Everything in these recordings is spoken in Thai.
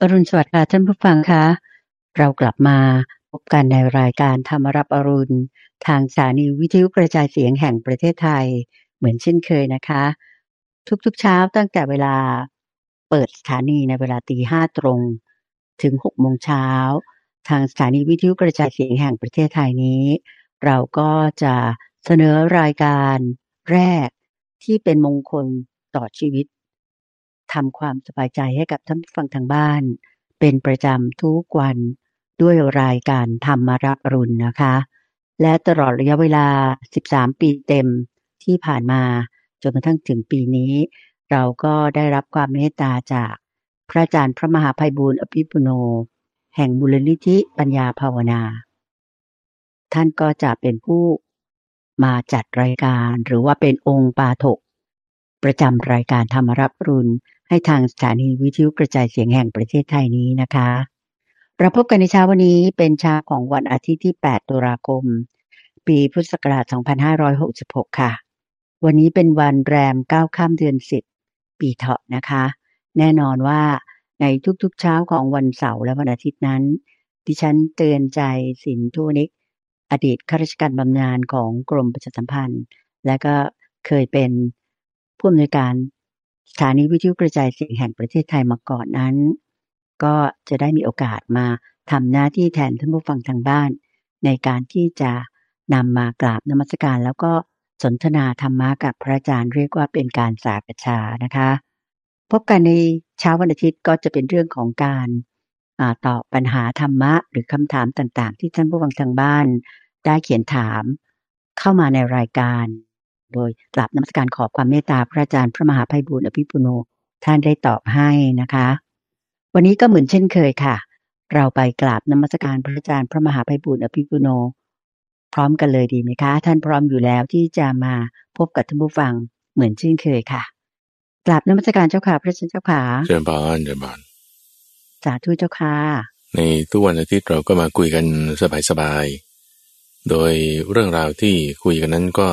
อรุณสวัสดิ์ค่ะท่านผู้ฟังคะเรากลับมาพบกันในรายการธรรมรับอรุณ ทางสถานีวิทยุกระจายเสียงแห่งประเทศไทย เหมือนเช่นเคยนะคะ ทุกๆเช้าตั้งแต่เวลาเปิดสถานีในเวลาตีห้าตรง ถึงหกโมงเช้า ทางสถานีวิทยุกระจายเสียงแห่งประเทศไทยนี้ เราก็จะเสนอรายการแรกที่เป็นมงคลต่อชีวิต ทำความสบายใจให้กับท่านฟังทางบ้าน เป็นประจำทุกวันด้วยรายการธรรมรับรุณนะคะ และตลอดระยะเวลา 13 ปีเต็มที่ผ่านมาจนกระทั่งถึงปีนี้ เราก็ได้รับความเมตตาจากพระอาจารย์พระมหาภัยบูร์อภิปุโน แห่งบุรณิธิปัญญาภาวนา ท่านก็จะเป็นผู้มาจัดรายการหรือว่าเป็นองค์ปาถก ประจำรายการธรรมรับรุณให้ทางสถานีวิทยุกระจายเสียงแห่งประเทศไทยนี้นะคะ เราพบกันในเช้าวันนี้เป็นเช้าของวันอาทิตย์ที่ 8 ตุลาคม ปีพุทธศักราช 2566 ค่ะ วันนี้เป็นวันแรม9ค่ำเดือน 10 ปีเถาะนะคะ แน่นอนว่าในทุกๆเช้าของวันเสาร์และวันอาทิตย์นั้น ดิฉันเตือนใจสินทุนิก อดีตข้าราชการบำนาญของกรมประชาสัมพันธ์ และก็เคยเป็น ผู้อำนวยการสถานีวิทยุกระจายเสียงแห่งประเทศไทยมาก่อนนั้น ก็จะได้มีโอกาสมาทำหน้าที่แทนท่านผู้ฟังทางบ้าน ในการที่จะนำมากราบนมัสการ แล้วก็สนทนาธรรมะกับพระอาจารย์เรียกว่าเป็นการสากชานะคะ พบกันในเช้าวันอาทิตย์ก็จะเป็นเรื่องของการตอบปัญหาธรรมะ หรือคำถามต่างๆ ที่ท่านผู้ฟังทางบ้าน ได้เขียนถามเข้ามาในรายการ โดยกราบนมัสการขอบความเมตตาพระอาจารย์พระมหาภัยบุญอภิปุโนท่านได้ตอบให้นะคะ วันนี้ก็เหมือนเช่นเคยค่ะ เราไปกราบนมัสการพระอาจารย์พระมหาภัยบุญอภิปุโน พร้อมกันเลยดีไหมคะ ท่านพร้อมอยู่แล้วที่จะมาพบกับท่านผู้ฟังเหมือนเช่นเคยค่ะกราบนมัสการเจ้าค่ะพระอาจารย์เจ้าค่ะเชิญบานเชิญบานสาธุเจ้าค่ะในทุกวันอาทิตย์เราก็มาคุยกันสบายๆ โดยเรื่องราวที่คุยกันนั้นก็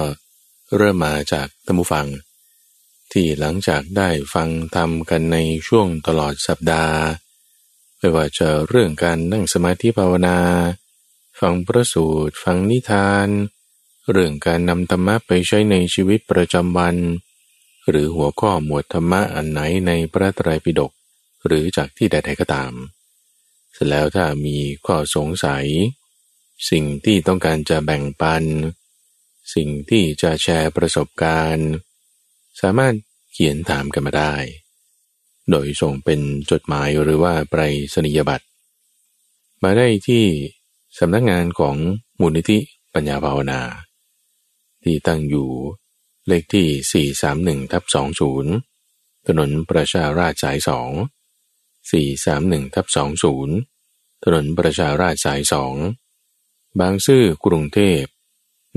เริ่มมาจากตัมบูฟัง ที่หลังจากได้ฟังทำกันในช่วงตลอดสัปดาห์ ไม่ว่าจะเรื่องการนั่งสมาธิภาวนา ฟังพระสูตร ฟังนิทาน เรื่องการนำธรรมะไปใช้ในชีวิตประจำวัน หรือหัวข้อหมวดธรรมะอันไหนในพระไตรปิฎกหรือจากที่ใดๆก็ตาม เสร็จแล้วถ้ามีข้อสงสัย สิ่งที่ต้องการจะแบ่งปัน สิ่งที่จะแชร์ประสบการณ์ สามารถเขียนถามกันมาได้ โดยส่งเป็นจดหมายหรือว่าไปรษณียบัตร มาได้ที่สำนักงานของมูลนิธิปัญญาภาวนา ที่ตั้งอยู่เลขที่ 431ทับ20 ถนนประชาราชสาย 2 431ทับ20 ถนนประชาราชสาย 2 บางซื่อกรุงเทพ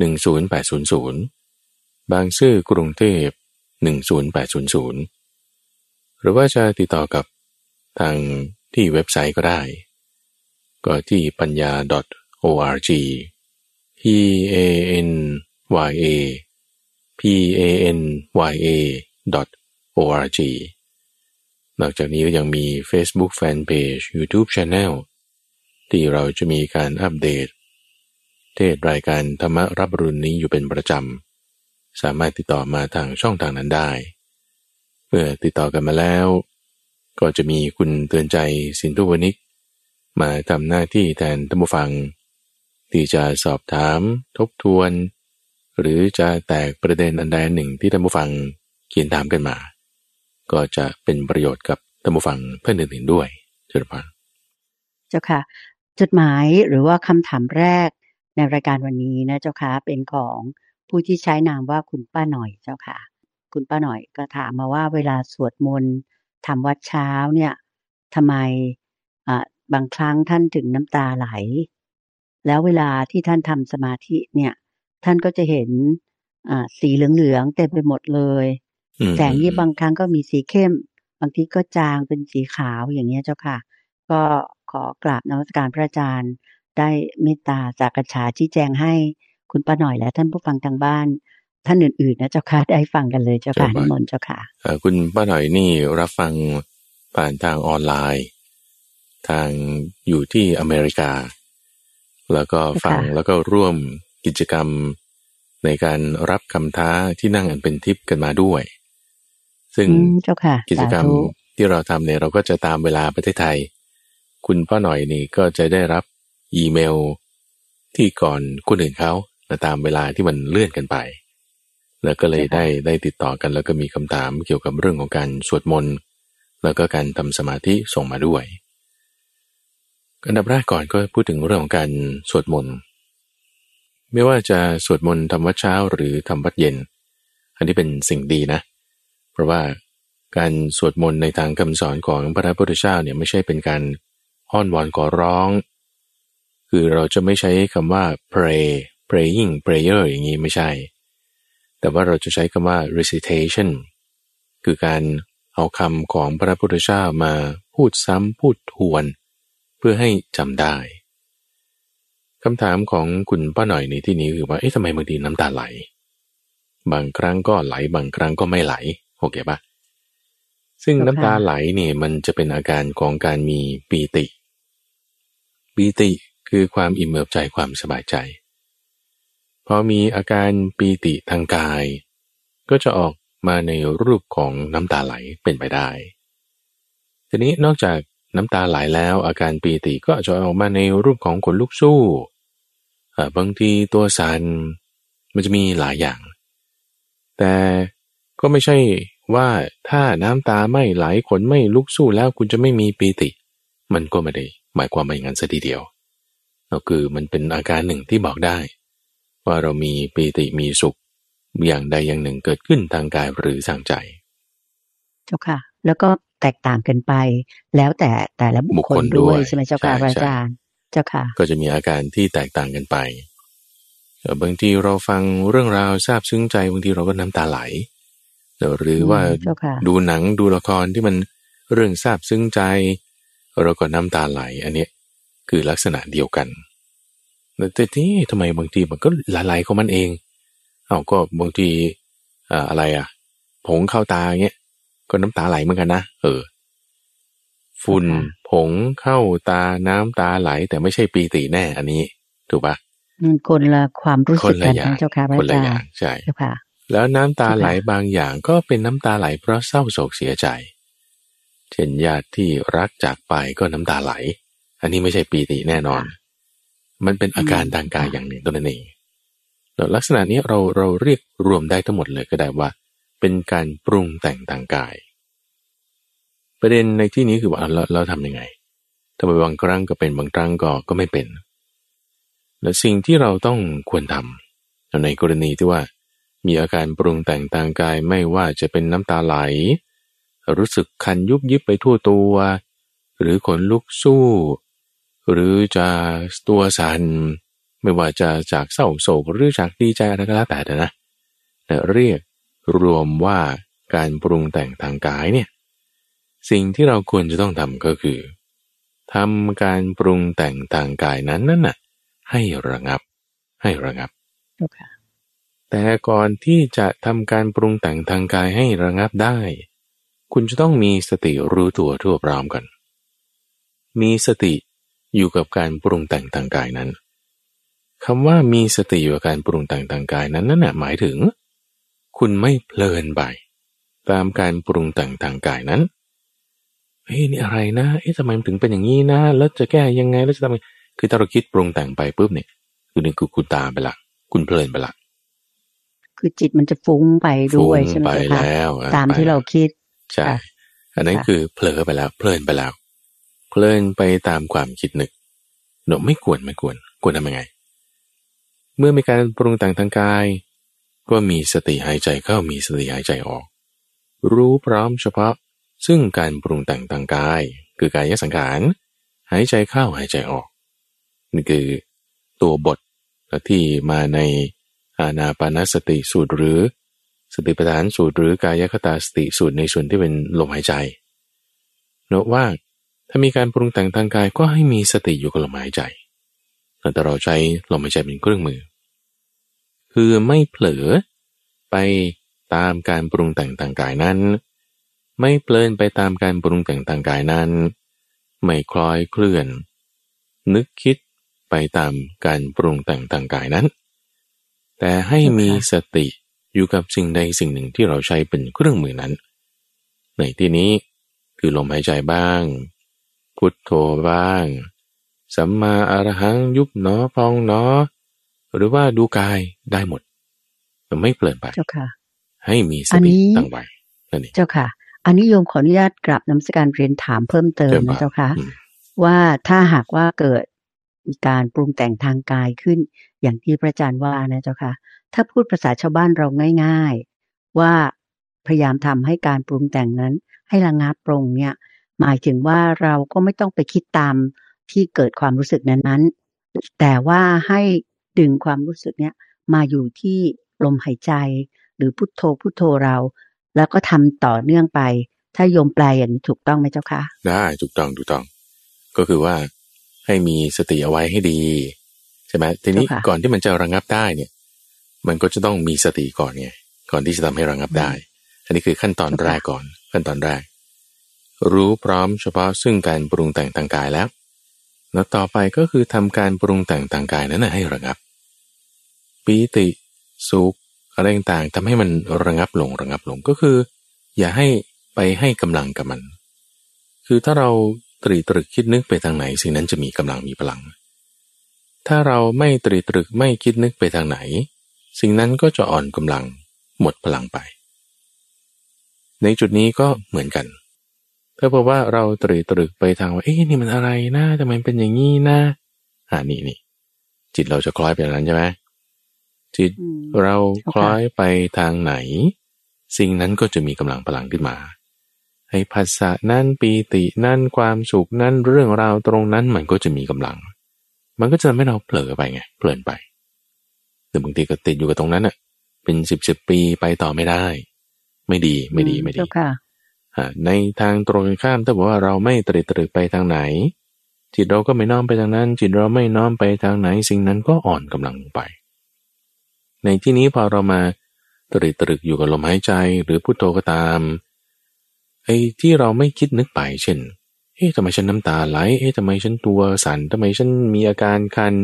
10800 บางซื่อกรุงเทพ 10800 หรือว่าจะติดต่อกับทางที่เว็บไซต์ก็ได้ ก็ที่ปัญญา .org p a n y a p a n y a org นอกจากนี้ก็ยังมี Facebook Fanpage YouTube Channel ที่เราจะมีการอัปเดต เทศรายการธรรมรับรุนนี้อยู่เป็นประจำ สามารถติดต่อมาทางช่องทางนั้นได้ เมื่อติดต่อกันมาแล้ว ก็จะมีคุณเตือนใจสินทุวนิก มาทำหน้าที่แทนท่านผู้ฟัง ที่จะสอบถาม ทบทวน หรือจะแตกประเด็นอันใดหนึ่งที่ท่านผู้ฟังเขียนถามกันมา ก็จะเป็นประโยชน์กับท่านผู้ฟังเพื่อนอื่นๆด้วยเจ้าค่ะเจ้าค่ะจดหมายหรือว่าคำถามแรก ในรายการวันนี้นะเจ้าค่ะเป็นของผู้ที่ใช้นามว่าคุณป้าหน่อยเจ้าค่ะ คุณป้าหน่อยก็ถามมาว่าเวลาสวดมนต์ทำวัดเช้าเนี่ยทำไมบางครั้งท่านถึงน้ำตาไหล แล้วเวลาที่ท่านทำสมาธิเนี่ย ท่านก็จะเห็นสีเหลืองๆเต็มไปหมดเลย แสงนี้บางครั้งก็มีสีเข้ม บางทีก็จางเป็นสีขาวอย่างเงี้ยเจ้าค่ะ ก็ขอกราบนวัตการพระอาจารย์ ได้เมตตาจากกระฉาชี้แจงให้คุณป้าหน่อยและท่านผู้ฟังทางบ้าน ท่านอื่นๆนะเจ้าค่ะได้ฟังกันเลยเจ้าค่ะนิมนต์เจ้าค่ะคุณป้าหน่อยนี่รับฟังผ่านทางออนไลน์ ทางอยู่ที่อเมริกา แล้วก็ฟังแล้วก็ร่วมกิจกรรมในการรับคำท้าที่นั่งอันเป็นทิพย์กันมาด้วย ซึ่งกิจกรรมที่เราทำเนี่ยเราก็จะตามเวลาประเทศไทย คุณพ่อหน่อยนี่ก็จะได้รับ อีเมล ที่ก่อนคนอื่นเขาตามเวลาที่มันเลื่อนกันไป แล้วก็เลยได้ได้ติดต่อกัน แล้วก็มีคำถามเกี่ยวกับเรื่องของการสวดมนต์แล้วก็การทำสมาธิส่งมาด้วยอันดับแรกก่อนก็พูดถึงเรื่องของการสวดมนต์ไม่ว่าจะสวดมนต์ทำวัดเช้าหรือทำวัดเย็น อันนี้เป็นสิ่งดีนะ เพราะว่าการสวดมนต์ในทางคำสอนของพระพุทธเจ้าเนี่ยไม่ใช่เป็นการอ้อนวอนขอร้อง คือเราจะไม่ใช้คำว่า pray praying prayer อย่างนี้ไม่ใช่ แต่ว่าเราจะใช้คำว่า recitation คือการเอาคำของพระพุทธเจ้ามาพูดซ้ำพูดทวน เพื่อให้จำได้คำถามของคุณป้าหน่อยในที่นี้คือว่า เอ๊ะทำไมบางทีน้ำตาไหล บางครั้งก็ไหล บางครั้งก็ไม่ไหล โอเคปะซึ่งน้ำตาไหลเนี่ยมันจะเป็นอาการของการมีปีติ ปีติ คือความอิ่มเอิบใจความสบายใจพอมีอาการปีติทางกาย ก็จะออกมาในรูปของน้ำตาไหลเป็นไปได้ ทีนี้นอกจากน้ำตาไหลแล้วอาการปีติก็จะออกมาในรูปของขนลุกสู้บางทีตัวสันมันจะมีหลายอย่าง แต่ก็ไม่ใช่ว่าถ้าน้ำตาไม่ไหลขนไม่ลุกสู้แล้วคุณจะไม่มีปีติ มันก็ไม่ได้หมายความว่าอย่างนั้นซะทีเดียว ก็คือมันเป็นอาการหนึ่งที่บอกได้ ว่าเรามีปีติมีสุขอย่างใดอย่างหนึ่งเกิดขึ้นทางกายหรือทางใจเจ้าค่ะ แล้วก็แตกต่างกันไป แล้วแต่แต่ละบุคคลด้วยใช่ไหมเจ้าค่ะอาจารย์เจ้าค่ะ ก็จะมีอาการที่แตกต่างกันไปบางทีเราฟังเรื่องราวทราบซึ้งใจบางทีเราก็น้ำตาไหลหรือว่าดูหนังดูละครที่มันเรื่องทราบซึ้งใจ เราก็น้ำตาไหล อันนี้ คือลักษณะเดียวกันแต่ที่ทำไมบางทีมันก็ไหลๆของมันเอง เอาก็บางทีอะไรอะผงเข้าตาเงี้ยก็น้ำตาไหลเหมือนกันนะเออ ฝุ่นผงเข้าตาน้ำตาไหล แต่ไม่ใช่ปีติแน่ อันนี้ ถูกปะคนละความรู้สึกกันเจ้าค่ะพระอาจารย์ใช่แล้วน้ำตาไหลบางอย่างก็เป็นน้ำตาไหลเพราะเศร้าโศกเสียใจ เช่นญาติที่รักจากไปก็น้ำตาไหล อันนี้ไม่ใช่ปีติแน่นอน มันเป็นอาการทางกายอย่างหนึ่งตัวนั้นเองแล้วลักษณะนี้เราเราเรียกรวมได้ทั้งหมดเลยก็ได้ว่า เป็นการปรุงแต่งทางกาย ประเด็นในที่นี้คือว่าเราเราทำยังไงทำไมบางครั้งก็เป็นบางครั้งก็ก็ไม่เป็น และสิ่งที่เราต้องควรทำในกรณีที่ว่า มีอาการปรุงแต่งทางกายไม่ว่าจะเป็นน้ำตาไหล รู้สึกคันยุบยิบไปทั่วตัว หรือขนลุกสู้ หรือจะตัวสันไม่ว่าจะจากเศร้าโศกหรือจากดีใจอะไรก็แล้วแต่นะแต่เรียกรวมว่าการปรุงแต่งทางกายเนี่ยสิ่งที่เราควรจะต้องทำก็คือทำการปรุงแต่งทางกายนั้นนั่นน่ะให้ระงับ ให้ระงับ okay. แต่ก่อนที่จะทำการปรุงแต่งทางกายให้ระงับได้ คุณจะต้องมีสติรู้ตัวทั่วพร้อมกันมีสติ อยู่กับการปรุงแต่งทางกายนั้นคำว่ามีสติอยู่กับการปรุงแต่งทางกายนั้นนั่นแหะหมายถึง คุณไม่เพลินไปตามการปรุงแต่งทางกายนั้นเฮ้ยนี่อะไรนะเอ๊ะทำไมมันถึงเป็นอย่างนี้นะ แล้วจะแก้ยังไงแล้วจะทำไงคือถ้าเราคิดปรุงแต่งไปปุ๊บเนี่ยคือนี่คือคุณตาไปละคุณเพลินไปละคือจิตมันจะฟุ้งไปด้วยใช่ไหมคะตามที่เราคิดใช่อันนั้นคือเผลอไปแล้ว เพลินไปแล้ว เพลินไปตามความคิดนึกเนอะไม่ควรไม่ควรควรทำยังไง เมื่อมีการปรุงแต่งทางกาย ก็มีสติหายใจเข้ามีสติหายใจออก รู้พร้อมเฉพาะซึ่งการปรุงแต่งทางกาย คือกายสังขารหายใจเข้าหายใจออกนี่คือตัวบทที่มาในอานาปานสติสูตรหรือ สติปัฏฐานสูตรหรือกายคตาสติสูตรในส่วนที่เป็นลมหายใจโน้ว่า ถ้ามีการปรุงแต่งทางกายก็ให้มีสติอยู่กับลมหายใจ แต่เราใช้ลมหายใจเป็นเครื่องมือ คือไม่เผลอไปตามการปรุงแต่งทางกายนั้น ไม่เพลินไปตามการปรุงแต่งทางกายนั้น ไม่คล้อยเคลื่อน นึกคิดไปตามการปรุงแต่งทางกายนั้น แต่ให้มีสติอยู่กับสิ่งใดสิ่งหนึ่งที่เราใช้เป็นเครื่องมือนั้น ในที่นี้คือลมหายใจบ้าง พุทโธบ้าง สัมมาอรหังยุบเนอพองเนอ หรือว่าดูกายได้หมดไม่เปลี่ยนไปเจ้าค่ะ ให้มีสอันตินี้ตั้งไว้นั่นเองเจ้าค่ะ อันนี้โยมขออนุญาตกราบน้ำสการเรียนถามเพิ่มเติมเชิญนะมาเจ้าค่ะอืมว่าถ้าหากว่าเกิดมีการปรุงแต่งทางกายขึ้น อย่างที่พระอาจารย์ว่านะเจ้าค่ะ ถ้าพูดภาษาชาวบ้านเราง่าย ๆ ว่าพยายามทำให้การปรุงแต่งนั้น ให้ระงับปรงเนี่ย หมายถึงว่าเราก็ไม่ต้องไปคิดตามที่เกิดความรู้สึกนั้นๆ แต่ว่าให้ดึงความรู้สึกเนี้ยมาอยู่ที่ลมหายใจ หรือพุทโธพุทโธเรา แล้วก็ทำต่อเนื่องไป ถ้าโยมแปลอย่างนี้ถูกต้องไหมเจ้าคะได้ถูกต้องถูกต้อง ก็คือว่าให้มีสติเอาไว้ให้ดีใช่ไหมทีนี้เจ้าค่ะก่อนที่มันจะระงับได้เนี่ย มันก็จะต้องมีสติก่อนไงก่อนที่จะทำให้ระงับได้ อันนี้คือขั้นตอนแรกก่อนขั้นตอนแรก รู้พร้อมเฉพาะซึ่งการปรุงแต่งทางกายแล้วแล้วต่อไปก็คือทำการปรุงแต่งทางกายนั้นนะให้ระงับ ปีติสุขอะไรต่างๆทำให้มันระงับลงระงับลงก็คือ อย่าให้ไปให้กำลังกับมัน คือถ้าเราตรีตรึกคิดนึกไปทางไหน สิ่งนั้นจะมีกำลังมีพลัง ถ้าเราไม่ตรีตรึกไม่คิดนึกไปทางไหน สิ่งนั้นก็จะอ่อนกำลังหมดพลังไป ในจุดนี้ก็เหมือนกัน ถ้าบอกว่าเราตรีตรึกไปทางว่าเอ๊ะนี่มันอะไรนะทำไมเป็นอย่างนี้นะอ่านี่นี่จิตเราจะคล้อยไปทางนั้นใช่ไหมจิตอืมเราเจ้าค่ะคล้อยไปทางไหน สิ่งนั้นก็จะมีกำลังพลังขึ้นมาให้ภาษานั่นปีตินั่นความสุขนั่นเรื่องราวตรงนั้นมันก็จะมีกำลัง มันก็จะทำให้เราเผลอไปไงเพลินไปแต่บางทีก็ติดอยู่กับตรงนั้นอะเป็นสิบสิบปีไปต่อไม่ได้ ไม่ดีไม่ดีไม่ดีเจ้าค่ะอ่า ในทางตรงกันข้ามถ้าบอกว่าเราไม่ตรึกตรึกไปทางไหน จิตเราก็ไม่น้อมไปทางนั้น จิตเราไม่น้อมไปทางไหนสิ่งนั้นก็อ่อนกำลังไป ในที่นี้พอเรามาตรึกตรึกอยู่กับลมหายใจหรือพุทโธก็ตามไอ้ที่เราไม่คิดนึกไปเช่นเอ๊ะทำไมฉันน้ำตาไหล เอ๊ะทำไมฉันตัวสั่นทำไมฉันมีอาการคัน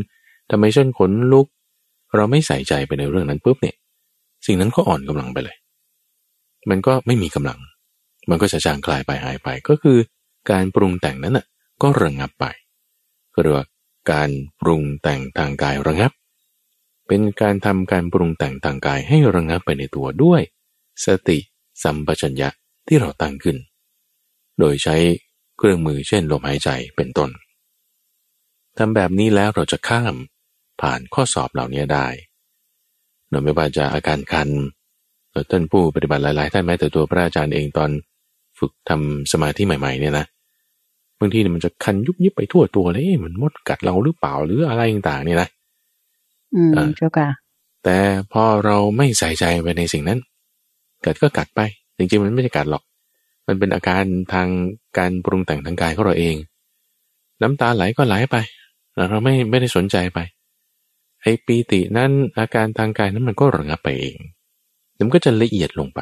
ทำไมฉันขนลุก เราไม่ใส่ใจไปในเรื่องนั้นปุ๊บเนี่ย สิ่งนั้นก็อ่อนกำลังไปเลย มันก็ไม่มีกำลัง มันก็จะจางคลายไปหายไป ก็คือการปรุงแต่งนั้นน่ะก็ระงับไปก็เรียกว่าการปรุงแต่งทางกายระงับ เป็นการทำการปรุงแต่งทางกายให้ระงับไปในตัวด้วย สติสัมปชัญญะที่เราตั้งขึ้น โดยใช้เครื่องมือเช่นลมหายใจเป็นต้นทำแบบนี้แล้วเราจะข้ามผ่านข้อสอบเหล่านี้ได้เนื่องไม่ว่าจะอาการคันท่านผู้ปฏิบัติหลาย ๆ ท่านแม้แต่ตัวพระอาจารย์เองตอน ฝึกทำสมาธิใหม่ๆเนี่ยนะบางทีเนี่ยมันจะคันยุบยิบไปทั่วตัวเลยเอ๊ะมันมดกัดเราหรือเปล่าหรืออะไรต่างๆเนี่ยนะอืมอ่าเจ้าค่ะแต่พอเราไม่ใส่ใจไปในสิ่งนั้น กัดก็กัดไปจริงๆมันไม่ใช่กัดหรอก มันเป็นอาการทางการปรุงแต่งทางกายของเราเอง น้ำตาไหลก็ไหลไปเราไม่ไม่ได้สนใจไปไอ้ปีตินั้นอาการทางกายนั้นมันก็ระงับไปเองเดี๋ยวมันก็จะละเอียดลงไป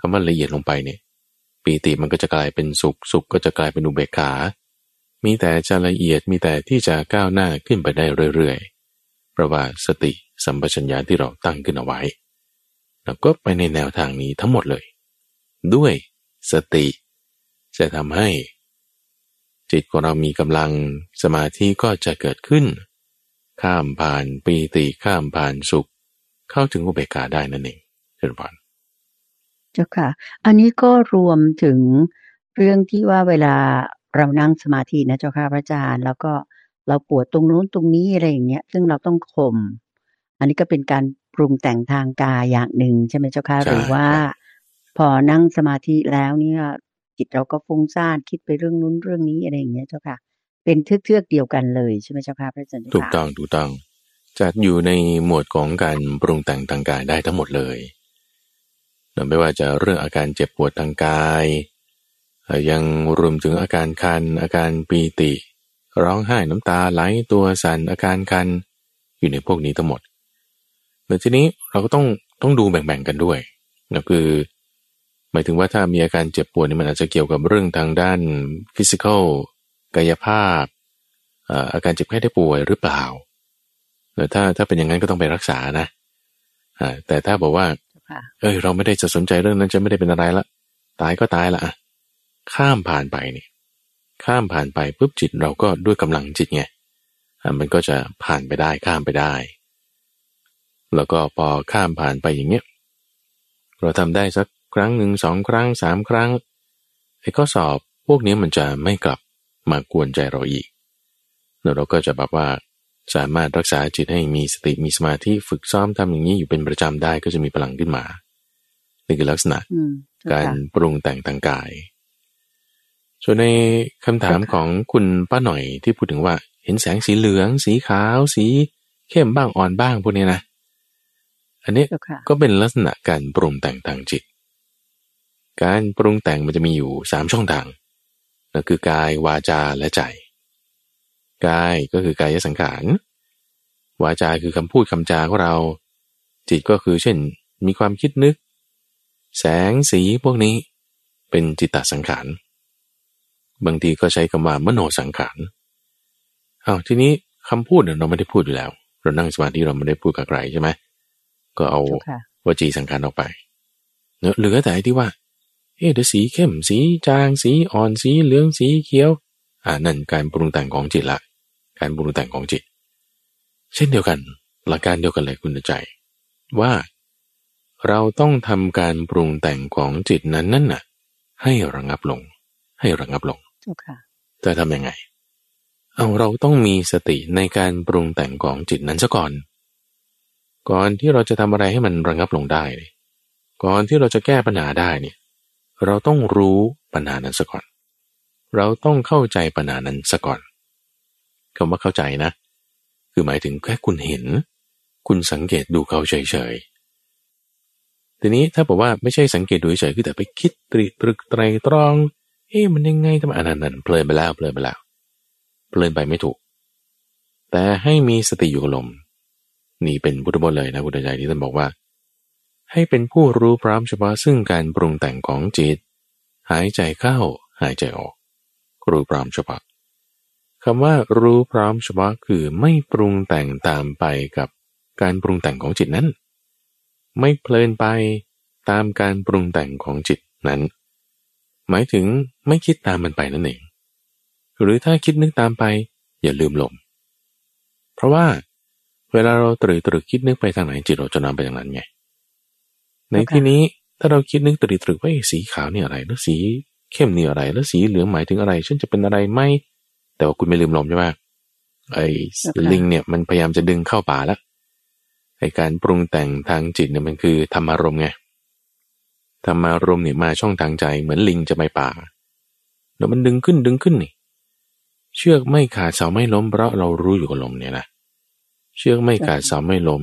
คำว่าละเอียดลงไปเนี่ย ปีติมันก็จะกลายเป็นสุข สุขก็จะกลายเป็นอุเบกขา มีแต่จะละเอียดมีแต่ที่จะก้าวหน้าขึ้นไปได้เรื่อยๆ เพราะว่าสติสัมปชัญญะที่เราตั้งขึ้นเอาไว้แล้วก็ไปในแนวทางนี้ทั้งหมดเลย ด้วยสติ จะทำให้ จิตของเรามีกำลังสมาธิก็จะเกิดขึ้น ข้ามผ่านปีติข้ามผ่านสุข เข้าถึงอุเบกขาได้นั่นเองเช่นพัน เจ้าค่ะ อันนี้ก็รวมถึงเรื่องที่ว่าเวลาเรานั่งสมาธินะเจ้าค่ะพระอาจารย์ แล้วก็เราปวดตรงนู้นตรงนี้อะไรอย่างเงี้ย ซึ่งเราต้องข่ม อันนี้ก็เป็นการปรุงแต่งทางกายอย่างหนึ่งใช่ไหมเจ้าค่ะใช่หรือว่าครับพอนั่งสมาธิแล้วเนี่ย จิตเราก็ฟุ้งซ่านคิดไปเรื่องนู้นเรื่องนี้อะไรอย่างเงี้ยเจ้าค่ะ เป็นเทือกๆเดียวกันเลยใช่ไหมเจ้าค่ะพระอาจารย์ถูกต้องถูกต้องจัดอยู่ในหมวดของการปรุงแต่งทางกายได้ทั้งหมดเลยนะ ไม่ว่าจะเรื่องอาการเจ็บปวดทางกาย ยังรวมถึงอาการคัน อาการปีติ ร้องไห้น้ำตาไหลตัวสั่นอาการคันอยู่ในพวกนี้ทั้งหมดแต่ทีนี้เราก็ต้องต้องดูแบ่งๆกันด้วยนะคือหมายถึงว่าถ้ามีอาการเจ็บปวดนี่มันอาจจะเกี่ยวกับเรื่องทางด้านฟิสิกอลกายภาพอาการเจ็บไข้ได้ป่วยหรือเปล่าแต่ถ้าถ้าเป็นอย่างนั้นก็ต้องไปรักษานะแต่ถ้าบอกว่า เอ้ยเราไม่ได้จะสนใจเรื่องนั้นจะไม่ได้เป็นอะไรละตายก็ตายละอะข้ามผ่านไปนี่ ข้ามผ่านไปปุ๊บจิตเราก็ด้วยกำลังจิตไงมันก็จะผ่านไปได้ข้ามไปได้ แล้วก็พอข้ามผ่านไปอย่างเงี้ยเราทำได้สักครั้งหนึ่งสองครั้งสามครั้งไอ้ข้อสอบพวกนี้มันจะไม่กลับมากวนใจเราอีกแล้วเราก็จะแบบว่า สามารถรักษาจิตให้มีสติมีสมาธิฝึกซ้อมทำอย่างนี้อยู่เป็นประจำได้ก็จะมีพลังขึ้นมานี่คือลักษณะการปรุงแต่งทางกาย ส่วนในคำถามของคุณป้าหน่อยที่พูดถึงว่าเห็นแสงสีเหลือง สีขาว สีเข้มบ้างอ่อนบ้างพวกนี้นะ อันนี้ก็เป็นลักษณะการปรุงแต่งทางจิต การปรุงแต่งมันจะมีอยู่สามช่องทางนั่นคือกายวาจาและใจ กายก็คือกายสังขาร วาจาคือคำพูดคำจาของเรา จิตก็คือเช่น มีความคิดนึก แสงสีพวกนี้เป็นจิตตสังขาร บางทีก็ใช้คำว่ามโนสังขารเอาทีนี้คำพูดเราไม่ได้พูดอยู่แล้ว เรานั่งสมาธิเราไม่ได้พูดกับใครใช่ไหมก็เอาวจีสังขารออกไปเนื้อเหลือแต่ที่ว่าเอ๊ะเดี๋ยวสีเข้มสีจางสีอ่อนสีเหลืองสีเขียว อ่านั่นการปรุงแต่งของจิตละ การปรุงแต่งของจิต เช่นเดียวกัน หลักการเดียวกันเลยคุณใจ ว่า เราต้องทำการปรุงแต่งของจิตนั้นนั่นน่ะ ให้ระงับลง ให้ระงับลงจะทำยังไง เอาเราต้องมีสติในการปรุงแต่งของจิตนั้นซะก่อน ก่อนที่เราจะทำอะไรให้มันระงับลงได้ ก่อนที่เราจะแก้ปัญหาได้เนี่ยเราต้องรู้ปัญหานั้นซะก่อน เราต้องเข้าใจปัญหานั้นซะก่อน คำว่าเข้าใจนะ คือหมายถึงแค่คุณเห็น คุณสังเกตดูเขาเฉยๆ ทีนี้ถ้าบอกว่าไม่ใช่สังเกตดูเฉยคือแต่ไปคิดตรีตรึกไตรตรอง เอ๊ะมันยังไงทำไมอันนั้นนั้นเพลินไปแล้วเพลินไปแล้ว เพลินไปไม่ถูก แต่ให้มีสติอยู่กับลม นี่เป็นพุทธบทเลยนะพุทธใจที่ท่านบอกว่า ให้เป็นผู้รู้พร้อมเฉพาะซึ่งการปรุงแต่งของจิต หายใจเข้าหายใจออก รู้พร้อมเฉพาะ คำว่ารู้พร้อมเฉพาะคือไม่ปรุงแต่งตามไปกับการปรุงแต่งของจิตนั้น ไม่เพลินไปตามการปรุงแต่งของจิตนั้น หมายถึงไม่คิดตามมันไปนั่นเอง หรือถ้าคิดนึกตามไป อย่าลืมลมเพราะว่าเวลาเราตรึกตรึกคิดนึกไปทางไหนจิตเราจะนำไปอย่างนั้นไง ในที่นี้ถ้าเราคิดนึกตรึกตรึกว่าสีขาวนี่อะไร แล้วสีเข้มนี่อะไร แล้วสีเหลืองหมายถึงอะไร ฉันจะเป็นอะไรไหม แต่ว่าคุณไม่ลืมลมใช่ไหมไอ้ลิงเนี่ยมันพยายามจะดึงเข้าป่าแล้วไอ้การปรุงแต่งทางจิตเนี่ยมันคือธรรมารมณ์ไงธรรมารมเนี่ยมาช่องทางใจเหมือนลิงจะไปป่าแล้วมันดึงขึ้นดึงขึ้นนี่ เชือกไม่ขาดเสาไม่ล้มเพราะเรารู้อยู่กับลมเนี่ยนะเชือกไม่ขาดเสาไม่ล้ม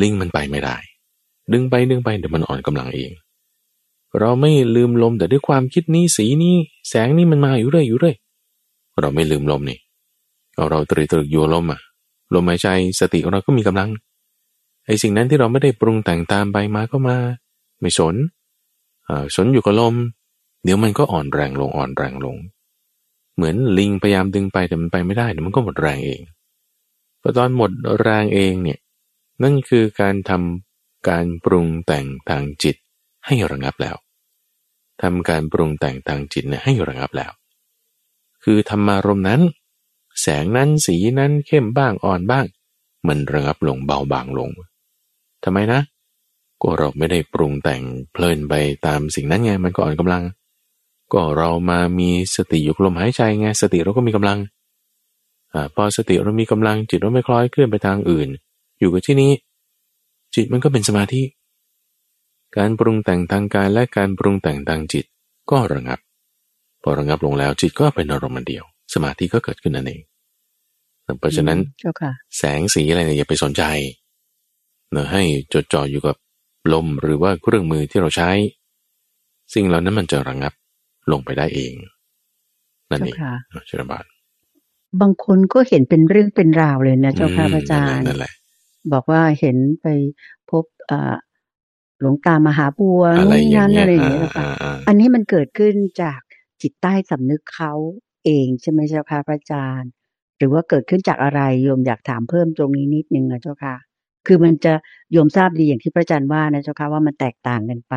ลิงมันไปไม่ได้ ดึงไปดึงไปเดี๋ยวมันอ่อนกำลังเอง เราไม่ลืมลมแต่ด้วยความคิดนี้สีนี้แสงนี้มันมาอยู่เรื่อยอยู่เรื่อย เราไม่ลืมลมนี่เราตรึกตรึกอยู่ลมอะลมหายใจสติของเราก็มีกำลังไอ้สิ่งนั้นที่เราไม่ได้ปรุงแต่งตามไปมาก็มา ไม่สนสนอยู่กับลม เดี๋ยวมันก็อ่อนแรงลงอ่อนแรงลง เหมือนลิงพยายามดึงไปแต่มันไปไม่ได้เดี๋ยวมันก็หมดแรงเองพอตอนหมดแรงเองเนี่ยนั่นคือการทำการปรุงแต่งทางจิตให้ระงับแล้วทำการปรุงแต่งทางจิตเนี่ยให้ระงับแล้ว คือธรรมารมนั้น แสงนั้นสีนั้นเข้มบ้างอ่อนบ้าง มันระงับลงเบาบางลงทำไมนะ ก็เราไม่ได้ปรุงแต่งเพลินไปตามสิ่งนั้นไงมันก็อ่อนกำลัง ก็เรามามีสติอยู่ลมหายใจไงสติเราก็มีกำลังอ่าพอสติเรามีกำลังจิตเราไม่คล้อยเคลื่อนไปทางอื่น อยู่กับที่นี้ จิตมันก็เป็นสมาธิการปรุงแต่งทางกายและการปรุงแต่งทางจิตก็ระงับ พอระงับลงแล้วจิตก็เป็นอารมณ์เดียว สมาธิก็เกิดขึ้นนั่นเองเพราะฉะนั้นแสงสีอะไรเนี่ยอย่าไปสนใจเนอะให้จดจ่ออยู่กับลมหรือว่าเครื่องมือที่เราใช้ สิ่งเหล่านั้นมันจะระงงับลงไปได้เอง นั่นเองเชิญบาทบางคนก็เห็นเป็นเรื่องเป็นราวเลยนะเจ้าค่ะอาจารย์นั่นแหละ บอกว่าเห็นไปพบอ่าหลวงตามหาบัวนู่นนั่นอะไรอย่างเงี้ยค่ะอันนี้มันเกิดขึ้นจาก จิตใต้สำนึกเขาเเองใช่ไหมเจ้าค่ะพระอาจารย์ หรือว่าเกิดขึ้นจากอะไรโยมอยากถามเพิ่มตรงนี้นิดนึงนะเจ้าค่ะ คือมันจะโยมทราบดีอย่างที่พระอาจารย์ว่านะเจ้าค่ะว่ามันแตกต่างกันไป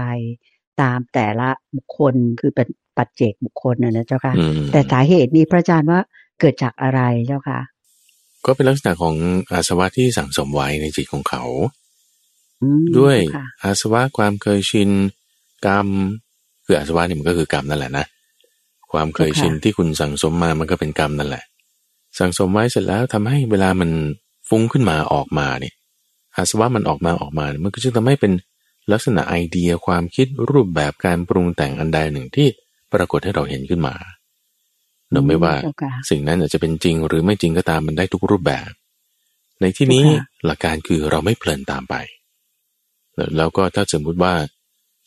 ตามแต่ละบุคคลคือเป็นปัจเจกบุคคลนะนะเจ้าค่ะอืมแต่สาเหตุนี้พระอาจารย์ว่าเกิดจากอะไรเจ้าค่ะ ก็เป็นลักษณะของอาสวะที่สั่งสมไว้ในจิตของเขาอืมด้วยเจ้าค่ะอาสวะความเคยชินกรรมคืออาสวะนี่มันก็คือกรรมนั่นแหละนะ ความเคยชินเจ้าค่ะที่คุณสั่งสมมามันก็เป็นกรรมนั่นแหละ สั่งสมไว้เสร็จแล้วทำให้เวลามันฟุ้งขึ้นมาออกมาเนี่ยอาสวะมันออกมาออกมาเนี่ยมันก็จะทำให้เป็นลักษณะไอเดียความคิดรูปแบบการปรุงแต่งอันใดหนึ่งที่ปรากฏให้เราเห็นขึ้นมาเนอะไม่ว่าเจ้าค่ะสิ่งนั้นอาจจะเป็นจริงหรือไม่จริงก็ตามมันได้ทุกรูปแบบ ในที่นี้ถูกค่ะหลักการคือเราไม่เพลินตามไป แล้วแล้วก็ถ้าสมมติว่า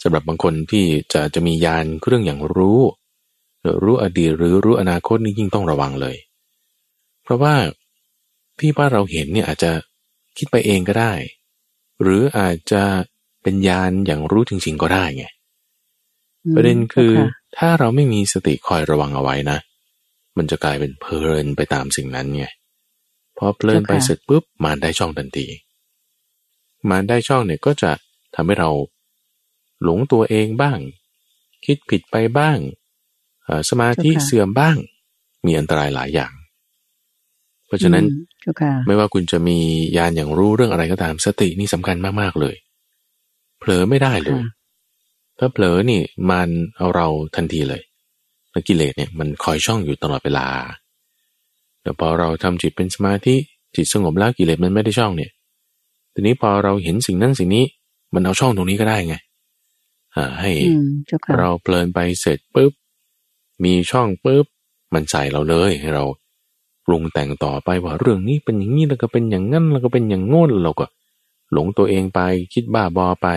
สำหรับบางคนที่จะจะมียานเครื่องอย่างรู้ห รือรู้อดีตหรือรู้อนาคตนี่ยิ่งต้องระวังเลย เพราะว่าที่ว่าเราเห็นเนี่ยอาจจะคิดไปเองก็ได้ หรืออาจจะเป็นยานอย่างรู้จริง ๆ ก็ได้ไงอืมประเด็นคือจ้าะถ้าเราไม่มีสติคอยระวังเอาไว้นะ มันจะกลายเป็นเพลินไปตามสิ่งนั้นไงพอเพลินไปเสร็จปุ๊บมารได้ช่องทันทีมารได้ช่องเนี่ยก็จะทำให้เราหลงตัวเองบ้าง คิดผิดไปบ้างเอ่อ สมาธิเสื่อมบ้าง มีอันตรายหลายอย่าง เพราะฉะนั้นอืมเจ้าค่ะไม่ว่าคุณจะมียานอย่างรู้เรื่องอะไรก็ตามสตินี่สำคัญมากๆเลย เผลอไม่ได้เลยค่ะถ้าเผลอนี่มันเอาเราทันทีเลยแล้วกิเลสเนี่ยมันคอยช่องอยู่ตลอดเวลาแต่พอเราทำจิตเป็นสมาธิจิตสงบแล้วกิเลสมันไม่ได้ช่องเนี่ย ทีนี้พอเราเห็นสิ่งนั้นสิ่งนี้ มันเอาช่องตรงนี้ก็ได้ไง อ่า ให้อืมเจ้าค่ะเราเพลินไปเสร็จปุ๊บ มีช่องปุ๊บมันใส่เราเลยให้เราปรุงแต่งต่อไปว่าเรื่องนี้เป็นอย่างนี้แล้วก็เป็นอย่างนั้นแล้วก็เป็นอย่างโน้นเราก็ หลงตัวเองไปคิดบ้าบอไป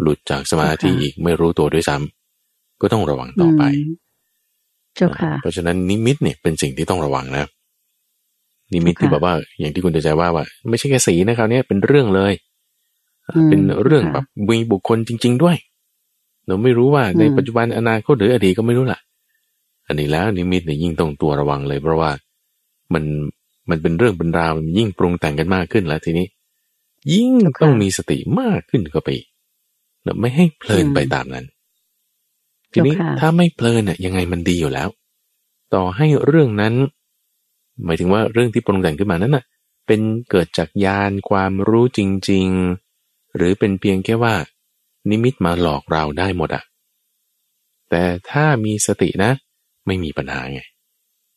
หลุดจากสมาธิอีกไม่รู้ตัวด้วยซ้ำก็ต้องระวังต่อไปมเจ้าค่ะ เพราะฉะนั้นนิมิตเนี่ยเป็นสิ่งที่ต้องระวังนะนิมิตค่ะที่แบบว่า อย่างที่คุณจะใจว่าว่า ไม่ใช่แค่สีนะครับเนี่ยเป็นเรื่องเลยอืมเป็นเรื่องค่ะแบบมีบุคคลจริง ๆ ด้วยเราไม่รู้ว่าในอืมปัจจุบันอนาคตหรืออดีตก็ไม่รู้ล่ะ อันนี้แล้วนิมิตเนี่ยยิ่งต้องตัวระวังเลย เพราะว่ามันมันเป็นเรื่องเป็นราวมันยิ่งปรุงแต่งกันมากขึ้นแล้วทีนี้ ยิ่งต้องมีสติมากขึ้นก็ไปอีกเราไม่ให้เพลินไปตามนั้น ทีนี้เจ้าค่ะถ้าไม่เพลินเนี่ยยังไงมันดีอยู่แล้ว ต่อให้เรื่องนั้น หมายถึงว่าเรื่องที่ปรุงแต่งขึ้นมานั้นน่ะ เป็นเกิดจากญาณความรู้จริง ๆ หรือเป็นเพียงแค่ว่า นิมิตมาหลอกเราได้หมดอะแต่ถ้ามีสตินะ ไม่มีปัญหาไง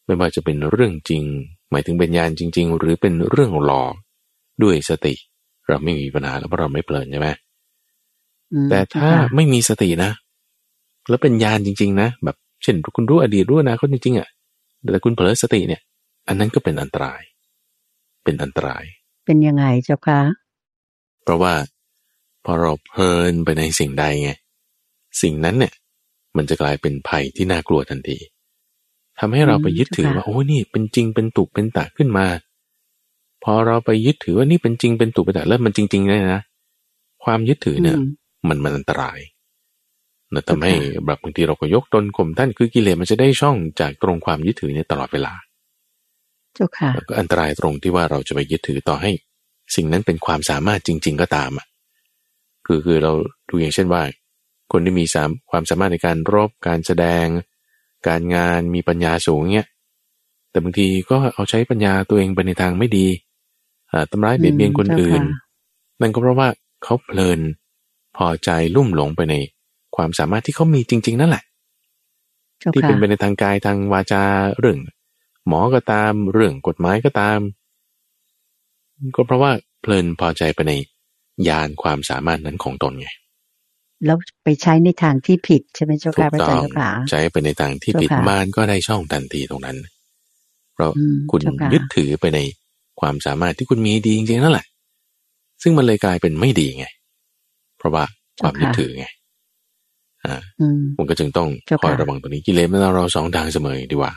ไม่ว่าจะเป็นเรื่องจริง หมายถึงเป็นญาณจริง ๆ หรือเป็นเรื่องหลอกด้วยสติ เราไม่มีปัญหาแล้วเพราะเราไม่เพลินใช่ไหมอืมแต่ถ้าเจ้ค่ะไม่มีสตินะ แล้วเป็นญาณจริง ๆ นะ แบบเช่นคุณรู้อดีตรู้อนาคตจริงๆอะแต่คุณเผลอสติเนี่ย อันนั้นก็เป็นอันตราย เป็นอันตราย เป็นยังไงเจ้าค่ะเพราะว่าพอเราเพลินไปในสิ่งใดไงสิ่งนั้นเนี่ย มันจะกลายเป็นภัยที่น่ากลัวทันที ทำให้เราไปยึดถืออืมว่าโอ้นี่เป็นจริงเป็นตุกเป็นตะขึ้นมา พอเราไปยึดถือว่านี่เป็นจริงเป็นตุกเป็นตะแล้วมันจริงๆเลยนะความยึดถือเนี่ยมมันมันอันตรายนะทำให้ค่ะแบบบางทีเราก็ยกตนข่มท่านคือกิเลสมันจะได้ช่องจากตรงความยึดถือเนี่ยตลอดเวลาเจ้าค่ะแล้วก็อันตรายตรงที่ว่าเราจะไปยึดถือต่อให้ สิ่งนั้นเป็นความสามารถจริง ๆ ก็ตามอะคือคือเราดูอย่างเช่นว่า คนที่มีสามความสามารถในการรบการแสดง การงานมีปัญญาสูงเงี้ยแต่บางทีก็เอาใช้ปัญญาตัวเองไปในทางไม่ดีอ่าทำร้ายเบียดเบียนคนอื่นเจ้าค่ะนั่นก็เพราะว่าเขาเพลินพอใจลุ่มหลงไปในความสามารถที่เขามีจริง ๆ นั่นแหละเจ้าที่ค่ะเป็นไปในทางกายทางวาจาเรื่อง หมอก็ตามเรื่องกฎหมายก็ตาม ก็เพราะว่าเพลินพอใจไปในยานความสามารถนั้นของตนไง แล้วไปใช้ในทางที่ผิดใช่ไหมเจ้าถูค่ะกพระอาต้จาอรงย์เจ้าค่ะใช้ไปในทางที่ผิดเจ้าค่ะมานก็ได้ช่องทันทีตรงนั้น เพราะอืมคุณเจ้าค่ะยึดถือไปในความสามารถที่คุณมีดีจริงๆนั่นแหละ ซึ่งมันเลยกลายเป็นไม่ดีไง เพราะว่าความยึดถือไง อ่าอืมมันก็จึงต้องเจ้าคอยค่ะระวังตรงนี้กิเลสมันเอาเราสองทางเสมอดีกว่า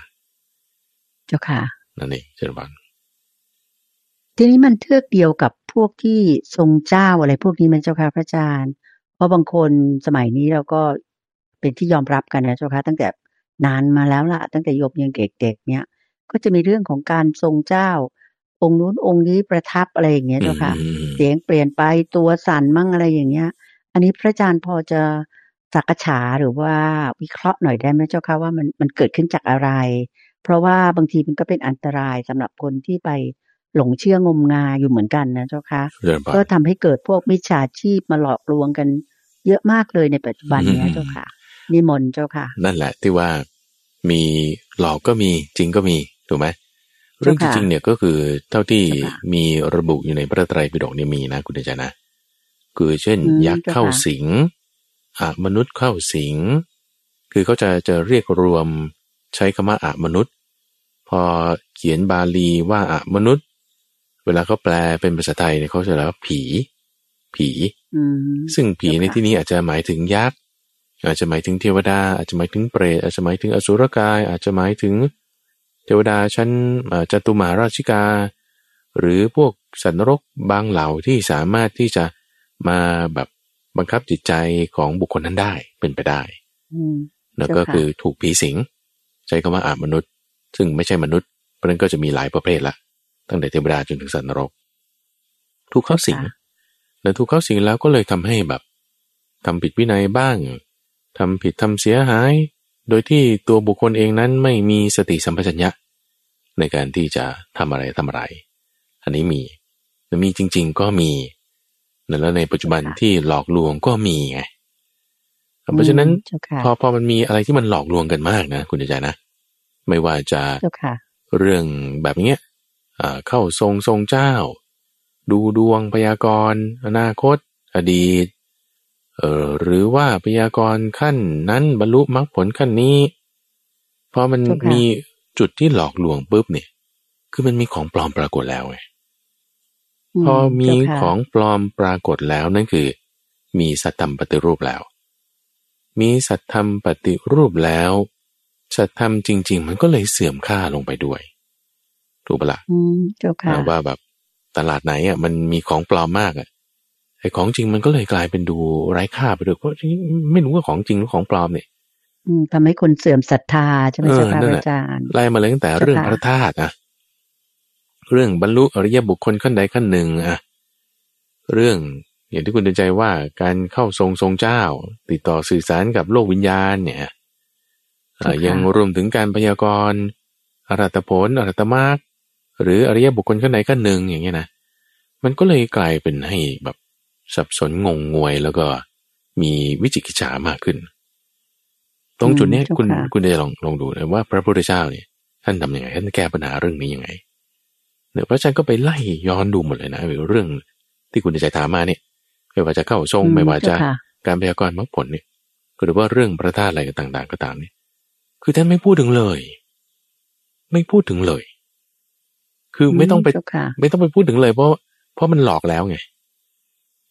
เจ้าค่ะ นั่นเองเจริญพรทีนี้มันเทือกเดียวกับพวกที่ทรงเจ้าอะไรพวกนี้มันเจ้าค่ะพระอาจารย์ เพราะบางคนสมัยนี้เราก็เป็นที่ยอมรับกันนะเจ้าค่ะตั้งแต่นานมาแล้วล่ะตั้งแต่โยมยังเด็กๆเนี่ย ก็จะมีเรื่องของการทรงเจ้า องค์นู้นองค์นี้ประทับอะไรอย่างเงี้ยเจ้าค่ะอืมเสียงเปลี่ยนไปตัวสั่นมั่งอะไรอย่างเงี้ย อันนี้พระอาจารย์พอจะสักฉาหรือว่าวิเคราะห์หน่อยได้ไหมเจ้าค่ะว่ามันมันเกิดขึ้นจากอะไร เพราะว่าบางทีมันก็เป็นอันตรายสำหรับคนที่ไป หลงเชื่องมงายอยู่เหมือนกันนะเจ้าค่ะเรื่องปก็ทำให้เกิดพวกมิจฉาชีพมาหลอกลวงกัน เยอะมากเลยในปัจจุบันเนี้ยเจ้าค่ะนิมนต์เจ้าค่ะ นั่นแหละที่ว่ามีหลอกก็มีจริงก็มีถูกไหมเรื่องจเจ้าค่ะริงๆเนี่ยก็คือเท่าที่เจ้าค่ะมีระบุอยู่ในพระไตรปิฎกเนี่ยมีนะคุณเดชนะคือเช่นอืมยักษ์เจ้าค่ะเข้าสิงอะมนุษย์เข้าสิง คือเขาจะจะเรียกรวมใช้คำว่าอะมนุษย์ พอเขียนบาลีว่าอะมนุษย์ เวลาเขาแปลเป็นภาษาไทยเนี่ยเขาจะเรียกว่าผี ผีอืมซึ่งผีเจ้าในค่ะที่นี้อาจจะหมายถึงยักษ์อาจจะหมายถึงเทวดา อาจจะหมายถึงเปรตอาจจะหมายถึงอสุรกาย อาจจะหมายถึงเทวดาชั้นเอ่อจตุมาราชิกา หรือพวกสัตว์นรกบางเหล่าที่สามารถที่จะมาแบบบังคับจิตใจของบุคคลนั้นได้เป็นไปได้อืมแล้วเจ้าก็ค่ะคือถูกผีสิง ใช้คำว่าอามนุษย์ ซึ่งไม่ใช่มนุษย์เพราะฉะนั้นก็จะมีหลายประเภทละ ตั้งแต่เทวดาจนถึงสัตว์นรก ถูกเข้าสิงค่ะแล้วถูกเข้าสิงแล้วก็เลยทำให้แบบทำผิดวินัยบ้างทำผิดทำเสียหาย โดยที่ตัวบุคคลเองนั้นไม่มีสติสัมปชัญญะ ในการที่จะทำอะไรทำอะไร อันนี้มีแต่มีจริง ๆ ก็มีแล้วในปัจจุบันค่ะที่หลอกลวงก็มีไงเพราะฉะนั้นอืมเจ้าค่ะพอพอมันมีอะไรที่มันหลอกลวงกันมากนะ คุณใจนะ ไม่ว่าจะเจ้าค่ะเรื่องแบบเนี้ยอ่า เข้าทรงทรงเจ้า ดูดวงพยากรณ์อนาคต อดีตเออหรือว่าพยากรณ์ขั้นนั้นบรรลุมรรคผลขั้นนี้พอมันเจ้าค่ะมีจุดที่หลอกลวงปุ๊บเนี่ย คือมันมีของปลอมปรากฏแล้วไงมพอมีเจ้าค่ะของปลอมปรากฏแล้วนั่นคือ มีสัตธรรมปฏิรูปแล้ว มีสัตธรรมปฏิรูปแล้วสัตธรรมจริง ๆ มันก็เลยเสื่อมค่าลงไปด้วย ถูกปะละ่ะอืมเจ้าค่ะอ่าว่าแบบตลาดไหนอะมันมีของปลอมมากอะไอ้ของจริงมันก็เลยกลายเป็นดูไร้ค่าไปด้วยเพราะไม่รู้ว่าของจริงหรือของปลอมเนี่ยอืมทำให้คนเสื่อมศรัทธาใช่ไหมเออเจ้าค่ะนั่นพแหละระอาจารย์ไล่มาเลยตั้งแต่เจ้าค่ะเรื่องพระธาตุอะเรื่องบรรลุอริยบุคคลขั้นใดขั้นหนึ่งอะเรื่องอย่างที่คุณเตือนใจว่าการเข้าทรงทรงเจ้า ติดต่อสื่อสารกับโลกวิญญาณเนี่ยเอ่อยังรวมถึงการพยากรณ์อรัตผลอรัตมรรค หรืออริยบุคคลขั้นใดขั้นหนึ่งอย่างเงี้ยนะมันก็เลยกลายเป็นให้แบบสับสนงงงวยแล้วก็มีวิจิกิจฉามากขึ้น ตรงจุดเนี้ยอืมเจ้าคุณค่ะคุณจะลองลองดูนะว่าพระพุทธเจ้าเนี่ยท่านทำยังไงท่านแก้ปัญหาเรื่องนี้ยังไงเนี่ยพระอาจารย์ก็ไปไล่ย้อนดูหมดเลยนะเรื่องที่คุณใจถามมาเนี่ยไม่ว่าจะเข้าทรงอืไม่ว่าจะเค่ะการพยากรณ์มรรคผลเนี่ยหรือว่าเรื่องพระธาตุอะไรต่าง ๆ ก็ตามเนี่ยคือท่านไม่พูดถึงเลย ไม่พูดถึงเลย คือไม่ต้องไปเจ้าค่ะไม่ต้องไปพูดถึงเลย เพราะเพราะมันหลอกแล้วไง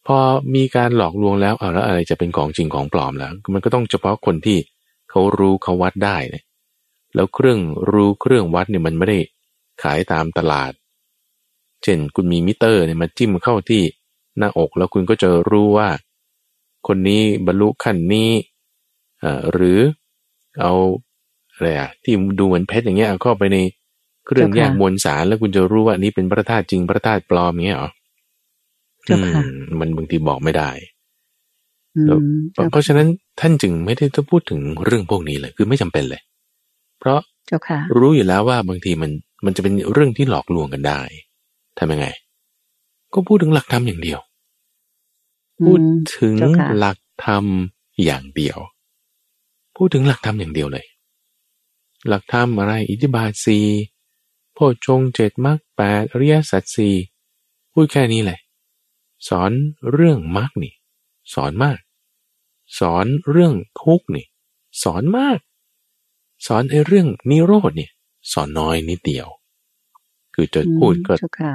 พอมีการหลอกลวงแล้วเอาแล้วอะไรจะเป็นของจริงของปลอมแล้ว มันก็ต้องเฉพาะคนที่เขารู้เขาวัดได้เนี่ยแล้วเครื่องรู้เครื่องวัดเนี่ยมันไม่ได้ขายตามตลาด เช่นคุณมีมิเตอร์เนี่ยมาจิ้มเข้าที่หน้าอกแล้วคุณก็จะรู้ว่า คนนี้บรรลุขั้นนี้เอ่อหรือเอาอะไรอะที่ดูเหมือนเพชรอย่างเงี้ยเอาเข้าไปใน เครื่องแยกมวลสารแล้วคุณจะรู้ว่าอันนี้เป็นพระธาตุจริงพระธาตุปลอมเงี้ยเหรอเจ้าค่ะอืมมันบางทีบอกไม่ได้อืมเพเจ้าราะเพราะฉะนั้นท่านจึงไม่ได้ต้องพูดถึงเรื่องพวกนี้เลย คือไม่จำเป็นเลย เพราะเจ้าค่ะรู้อยู่แล้วว่าบางทีมันมันจะเป็นเรื่องที่หลอกลวงกันได้ทำยังไง ก็พูดถึงหลักธรรมอย่างเดียว พูดอืมถึงเจ้าค่ะหลักธรรมอย่างเดียว พูดถึงหลักธรรมอย่างเดียวเลย หลักธรรมอะไร อิทธิบาทสี โพชฌงค์เจ็ดมรรคแปดอริยสัจสี่พูดแค่นี้แหละ สอนเรื่องมรรคนี่ สอนมาก สอนเรื่องทุกข์นี่ สอนมาก สอนไอ้เรื่องนิโรธเนี่ย สอนน้อยนิดเดียว คือจะพูดก็เจ้าค่ะ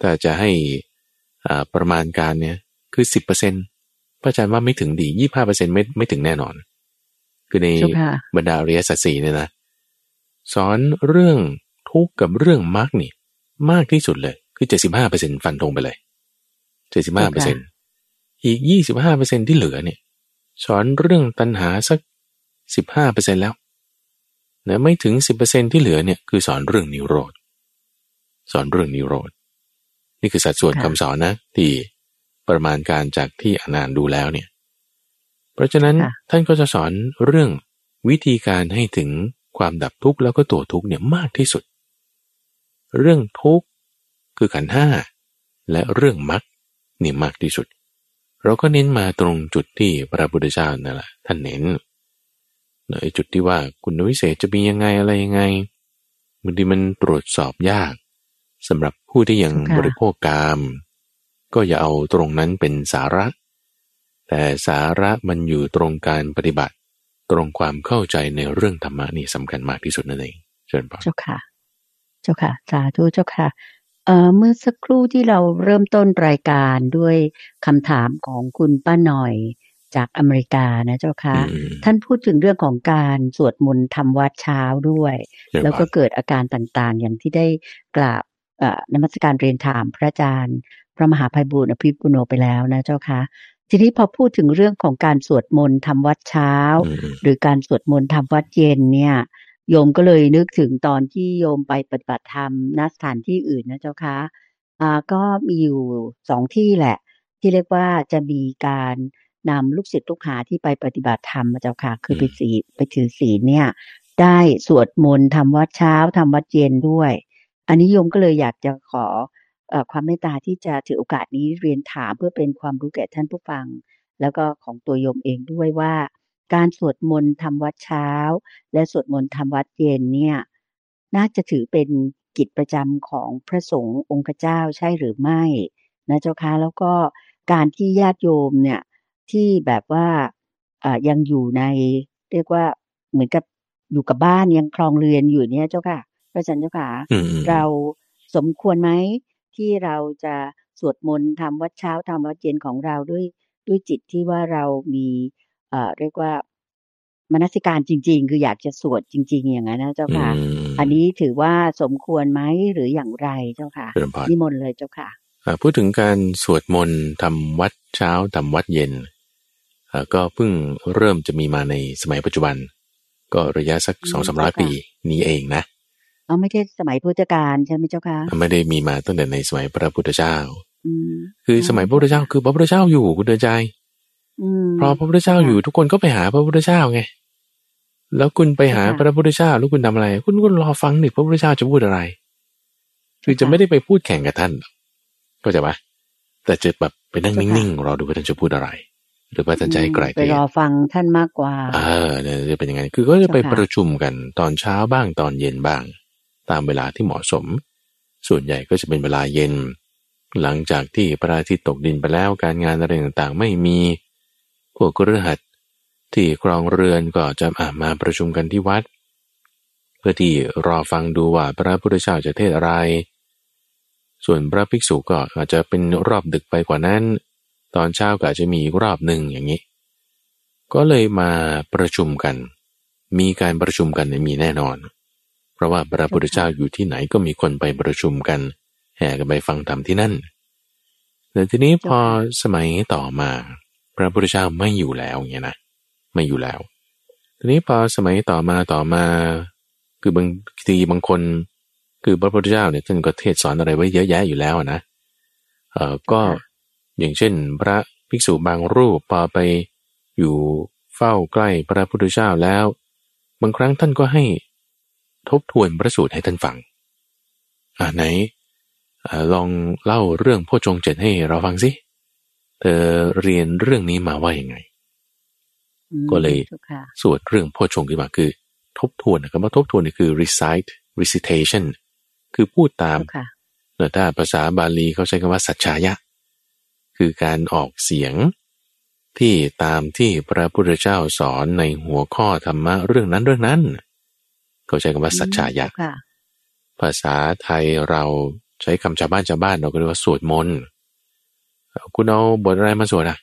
ถ้าจะให้อ่าประมาณการเนี่ย คือสิบเปอร์เซ็นพระอาจารย์ว่าไม่ถึงดียี่ห้าเปอร์เซ็นไม่ไม่ถึงแน่นอน คือในเจ้าค่ะบรรดาอริยสัจสี่เนี่ยนะสอนเรื่อง ทุกข์กับเรื่องมรรคนี่ มากที่สุดเลย คือเจ็ดสิบห้าเปอร์เซ็นฟันธงไปเลยเจ็ดสิบห้าเปอร์เซ็นอีกยี่สิบห้าเปอร์เซ็นที่เหลือเนี่ยสอนเรื่องตัณหาสักสิบห้าเปอร์เซ็นแล้วนะไม่ถึงสิบเปอร์เซ็นที่เหลือเนี่ยคือสอนเรื่องนิโรธสอนเรื่องนิโรธนี่คือสัดส่วนคำสอนนะที่ประมาณการจากที่อนานดูแล้วเนี่ย เพราะฉะนั้นท่านก็จะสอนเรื่องวิธีการให้ถึงความดับทุกข์แล้วก็ตัวทุกข์เนี่ยมากที่สุด เรื่องทุกข์คือขันห้าและเรื่องมรรคนี่มากที่สุด เราก็เน้นมาตรงจุดที่พระพุทธเจ้านั่นแหละท่านเน้นในจุดที่ว่าคุณวิเศษจะมียังไงอะไรยังไงบางทีมันตรวจสอบยากสำหรับผู้ที่ยังบริโภคกาม ก็อย่าเอาตรงนั้นเป็นสาระ แต่สาระมันอยู่ตรงการปฏิบัติ ตรงความเข้าใจในเรื่องธรรมะนี่สำคัญมากที่สุดนั่นเองเชิญปอเจ้าค่ะ เจ้าค่ะ สาธุเจ้าค่ะเอ่อเมื่อสักครู่ที่เราเริ่มต้นรายการด้วยคำถามของคุณป้าหน่อยจากอเมริกานะเจ้าค่ะ ท่านพูดถึงเรื่องของการสวดมนต์ทำวัดเช้าด้วย แล้วก็เกิดอาการต่างๆ อย่างที่ได้กราบนมัสการเรียนถามพระอาจารย์ พระมหาภัยบุญอภิปุโนไปแล้วนะเจ้าค่ะทีนี้พอพูดถึงเรื่องของการสวดมนต์ทำวัดเช้า หรือการสวดมนต์ทำวัดเย็นเนี่ย โยมก็เลยนึกถึงตอนที่โยมไปปฏิบัติธรรมณสถานที่อื่นนะเจ้าคะอ่าก็มีอยู่สองที่แหละ ที่เรียกว่าจะมีการนำลูกศิษย์ลูกหาที่ไปปฏิบัติธรรมมาเจ้าค่ะ คือไปสีไปถือศีลเนี่ย ได้สวดมนต์ทำวัดเช้าทำวัดเย็นด้วย อันนี้โยมก็เลยอยากจะขออความเมตตาที่จะถือโอกาสนี้เรียนถามเพื่อเป็นความรู้แก่ท่านผู้ฟัง แล้วก็ของตัวโยมเองด้วยว่า การสวดมนต์ทำวัดเช้า และสวดมนต์ทำวัดเย็นเนี่ยน่าจะถือเป็นกิจประจำของพระสงฆ์องค์เจ้าใช่หรือไม่นะเจ้าคะแล้วก็การที่ญาติโยมเนี่ยที่แบบว่าอ่ายังอยู่ในเรียกว่าเหมือนกับอยู่กับบ้านยังคลองเรือนอยู่เนี่ยเจ้าค่ะ พระอาจารย์เจ้าค่ะเราสมควรไหมที่เราจะสวดมนต์ทำวัดเช้าทำวัดเย็นของเราด้วยด้วยจิตที่ว่าเรามี เรียกว่ามนสิการจริง ๆ คืออยากจะสวดจริง ๆ อย่างนั้นนะเจ้าค่ะ อันนี้ถือว่าสมควรไหมหรืออย่างไรเจ้าค่ะนิมนต์เลยเจ้าค่ะพูดถึงการสวดมนต์ทำวัดเช้าทำวัดเย็นก็เพิ่งเริ่มจะมีมาในสมัยปัจจุบัน ก็ระยะสักสองสามร้อยปีนี้เองนะเอาไม่ใช่สมัยพุทธกาลใช่ไหมเจ้าค่ะไม่ได้มีมาตั้งแต่ในสมัยพระพุทธเจ้าคือสมัยพระพุทธเจ้าคือพระพุทธเจ้าอยู่คุณเดินใจเพราะพระพุทธเจ้าอยู่ทุกคนก็ไปหาพระพุทธเจ้าไง แล้วคุณไปหาพระพุทธเจ้าแล้วคุณทำอะไร คุณก็รอฟังหนึ่งพระพุทธเจ้าจะพูดอะไร คือจะไม่ได้ไปพูดแข่งกับท่านก็จะว่าแต่จะแบบไปนั่งนิ่งๆรอดูว่าท่านจะพูดอะไร หรือว่าท่านจะให้ไกลไปรอฟังท่านมากกว่าเออเนี่ยจะเป็นยังไงคือก็จะไปประชุมกันตอนเช้าบ้างตอนเย็นบ้าง ตามเวลาที่เหมาะสม ส่วนใหญ่ก็จะเป็นเวลาเย็น หลังจากที่พระอาทิตย์ตกดินไปแล้วการงานอะไรต่างๆ ไม่มี พวกเรือหัดที่ครองเรือนก็จะมาประชุมกันที่วัด เพื่อที่รอฟังดูว่าพระพุทธเจ้าจะเทศอะไร ส่วนพระภิกษุก็อาจจะเป็นรอบดึกไปกว่านั้น ตอนเช้าก็อาจจะมีอีกรอบหนึ่งอย่างนี้ ก็เลยมาประชุมกัน มีการประชุมกันมีแน่นอน เพราะว่าพระพุทธเจ้าอยู่ที่ไหนก็มีคนไปประชุมกัน แห่กันไปฟังธรรมที่นั่นแต่ทีนี้พอสมัยต่อมา พระพุทธเจ้าไม่อยู่แล้วเงี้ยนะไม่อยู่แล้ว ทีนี้พอสมัยต่อมาต่อมา คือบางทีบางคน คือพระพุทธเจ้าเนี่ยท่านก็เทศสอนอะไรไว้เยอะแยะอยู่แล้วนะเออก็อย่างเช่น พระภิกษุบางรูปพอไปอยู่เฝ้าใกล้พระพุทธเจ้าแล้ว บางครั้งท่านก็ให้ทบทวนพระสูตรให้ท่านฟังอ่าไหนอลองเล่าเรื่องพ่อจงเจ็ดให้เราฟังสิ ธอเรียนเรื่องนี้มาว่ายังไง ก็เลยสวดเรื่องพ่อชงขึ้นมาคือ ทบทวนนะครับว่าทบทวนนี่คือ recite recitation คือพูดตามแต่ถ้าภาษาบาลีเขาใช้คำว่าสัจชายะ คือการออกเสียงที่ตามที่พระพุทธเจ้าสอนในหัวข้อธรรมะเรื่องนั้นเรื่องนั้น เขาใช้คำว่าสัจชายะ ภาษาไทยเราใช้คำชาวบ้านชาวบ้านเราก็เรียกว่าสวดมนต์ คุณเอาบทอะไรมาสวดอะ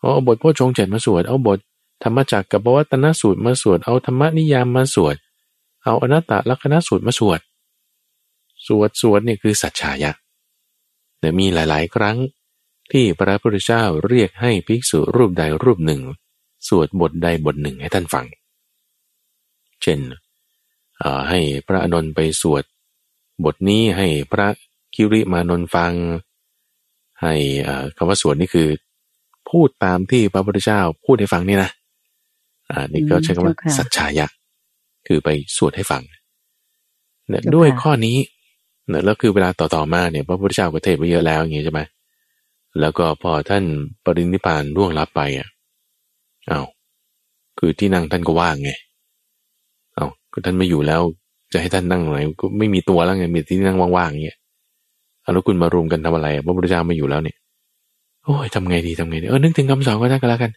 เอาบทพ่อชงเจ็ดมาสวด เอาบทธรรมจักรกับวัตนสูตรมาสวด เอาธรรมนิยามมาสวด เอาอนัตตลักษณสูตรมาสวด สวดสวดนี่คือสัจฉายะแต่มีหลาย ๆ ครั้งที่พระพุทธเจ้าเรียกให้ภิกษุรูปใดรูปหนึ่ง สวดบทใดบทหนึ่งให้ท่านฟัง เช่นให้พระอนนท์ไปสวด บทนี้ให้พระคิริมานนฟัง ให้คำว่าสวดนี่คือ พูดตามที่พระพุทธเจ้าพูดให้ฟังนี่นะอ่านี่ก็ใช้คำว่าสัจชายะ คือไปสวดให้ฟังเนี่ยด้วยข้อนี้เนี่ยแล้วคือเวลาต่อๆมาเนี่ยพระพุทธเจ้าก็เทศไปเยอะแล้วอย่างนี้ใช่ไหมแล้วก็พอท่านปรินิพานล่วงลับไปอะอา้าวคือที่นั่งท่านก็ว่างไงเอา้าก็ท่านไม่อยู่แล้ว จะให้ท่านนั่งไหนก็ไม่มีตัวแล้วไงมีที่นั่งว่างๆเงี้ย แล้วคุณมารวมกันทำอะไรพระพุทธเจ้าไม่อยู่แล้วเนี่ยโอ้ยทำไงดีทำไงดีเออนึกถึงคำสอนก็ได้ก็แล้วกัน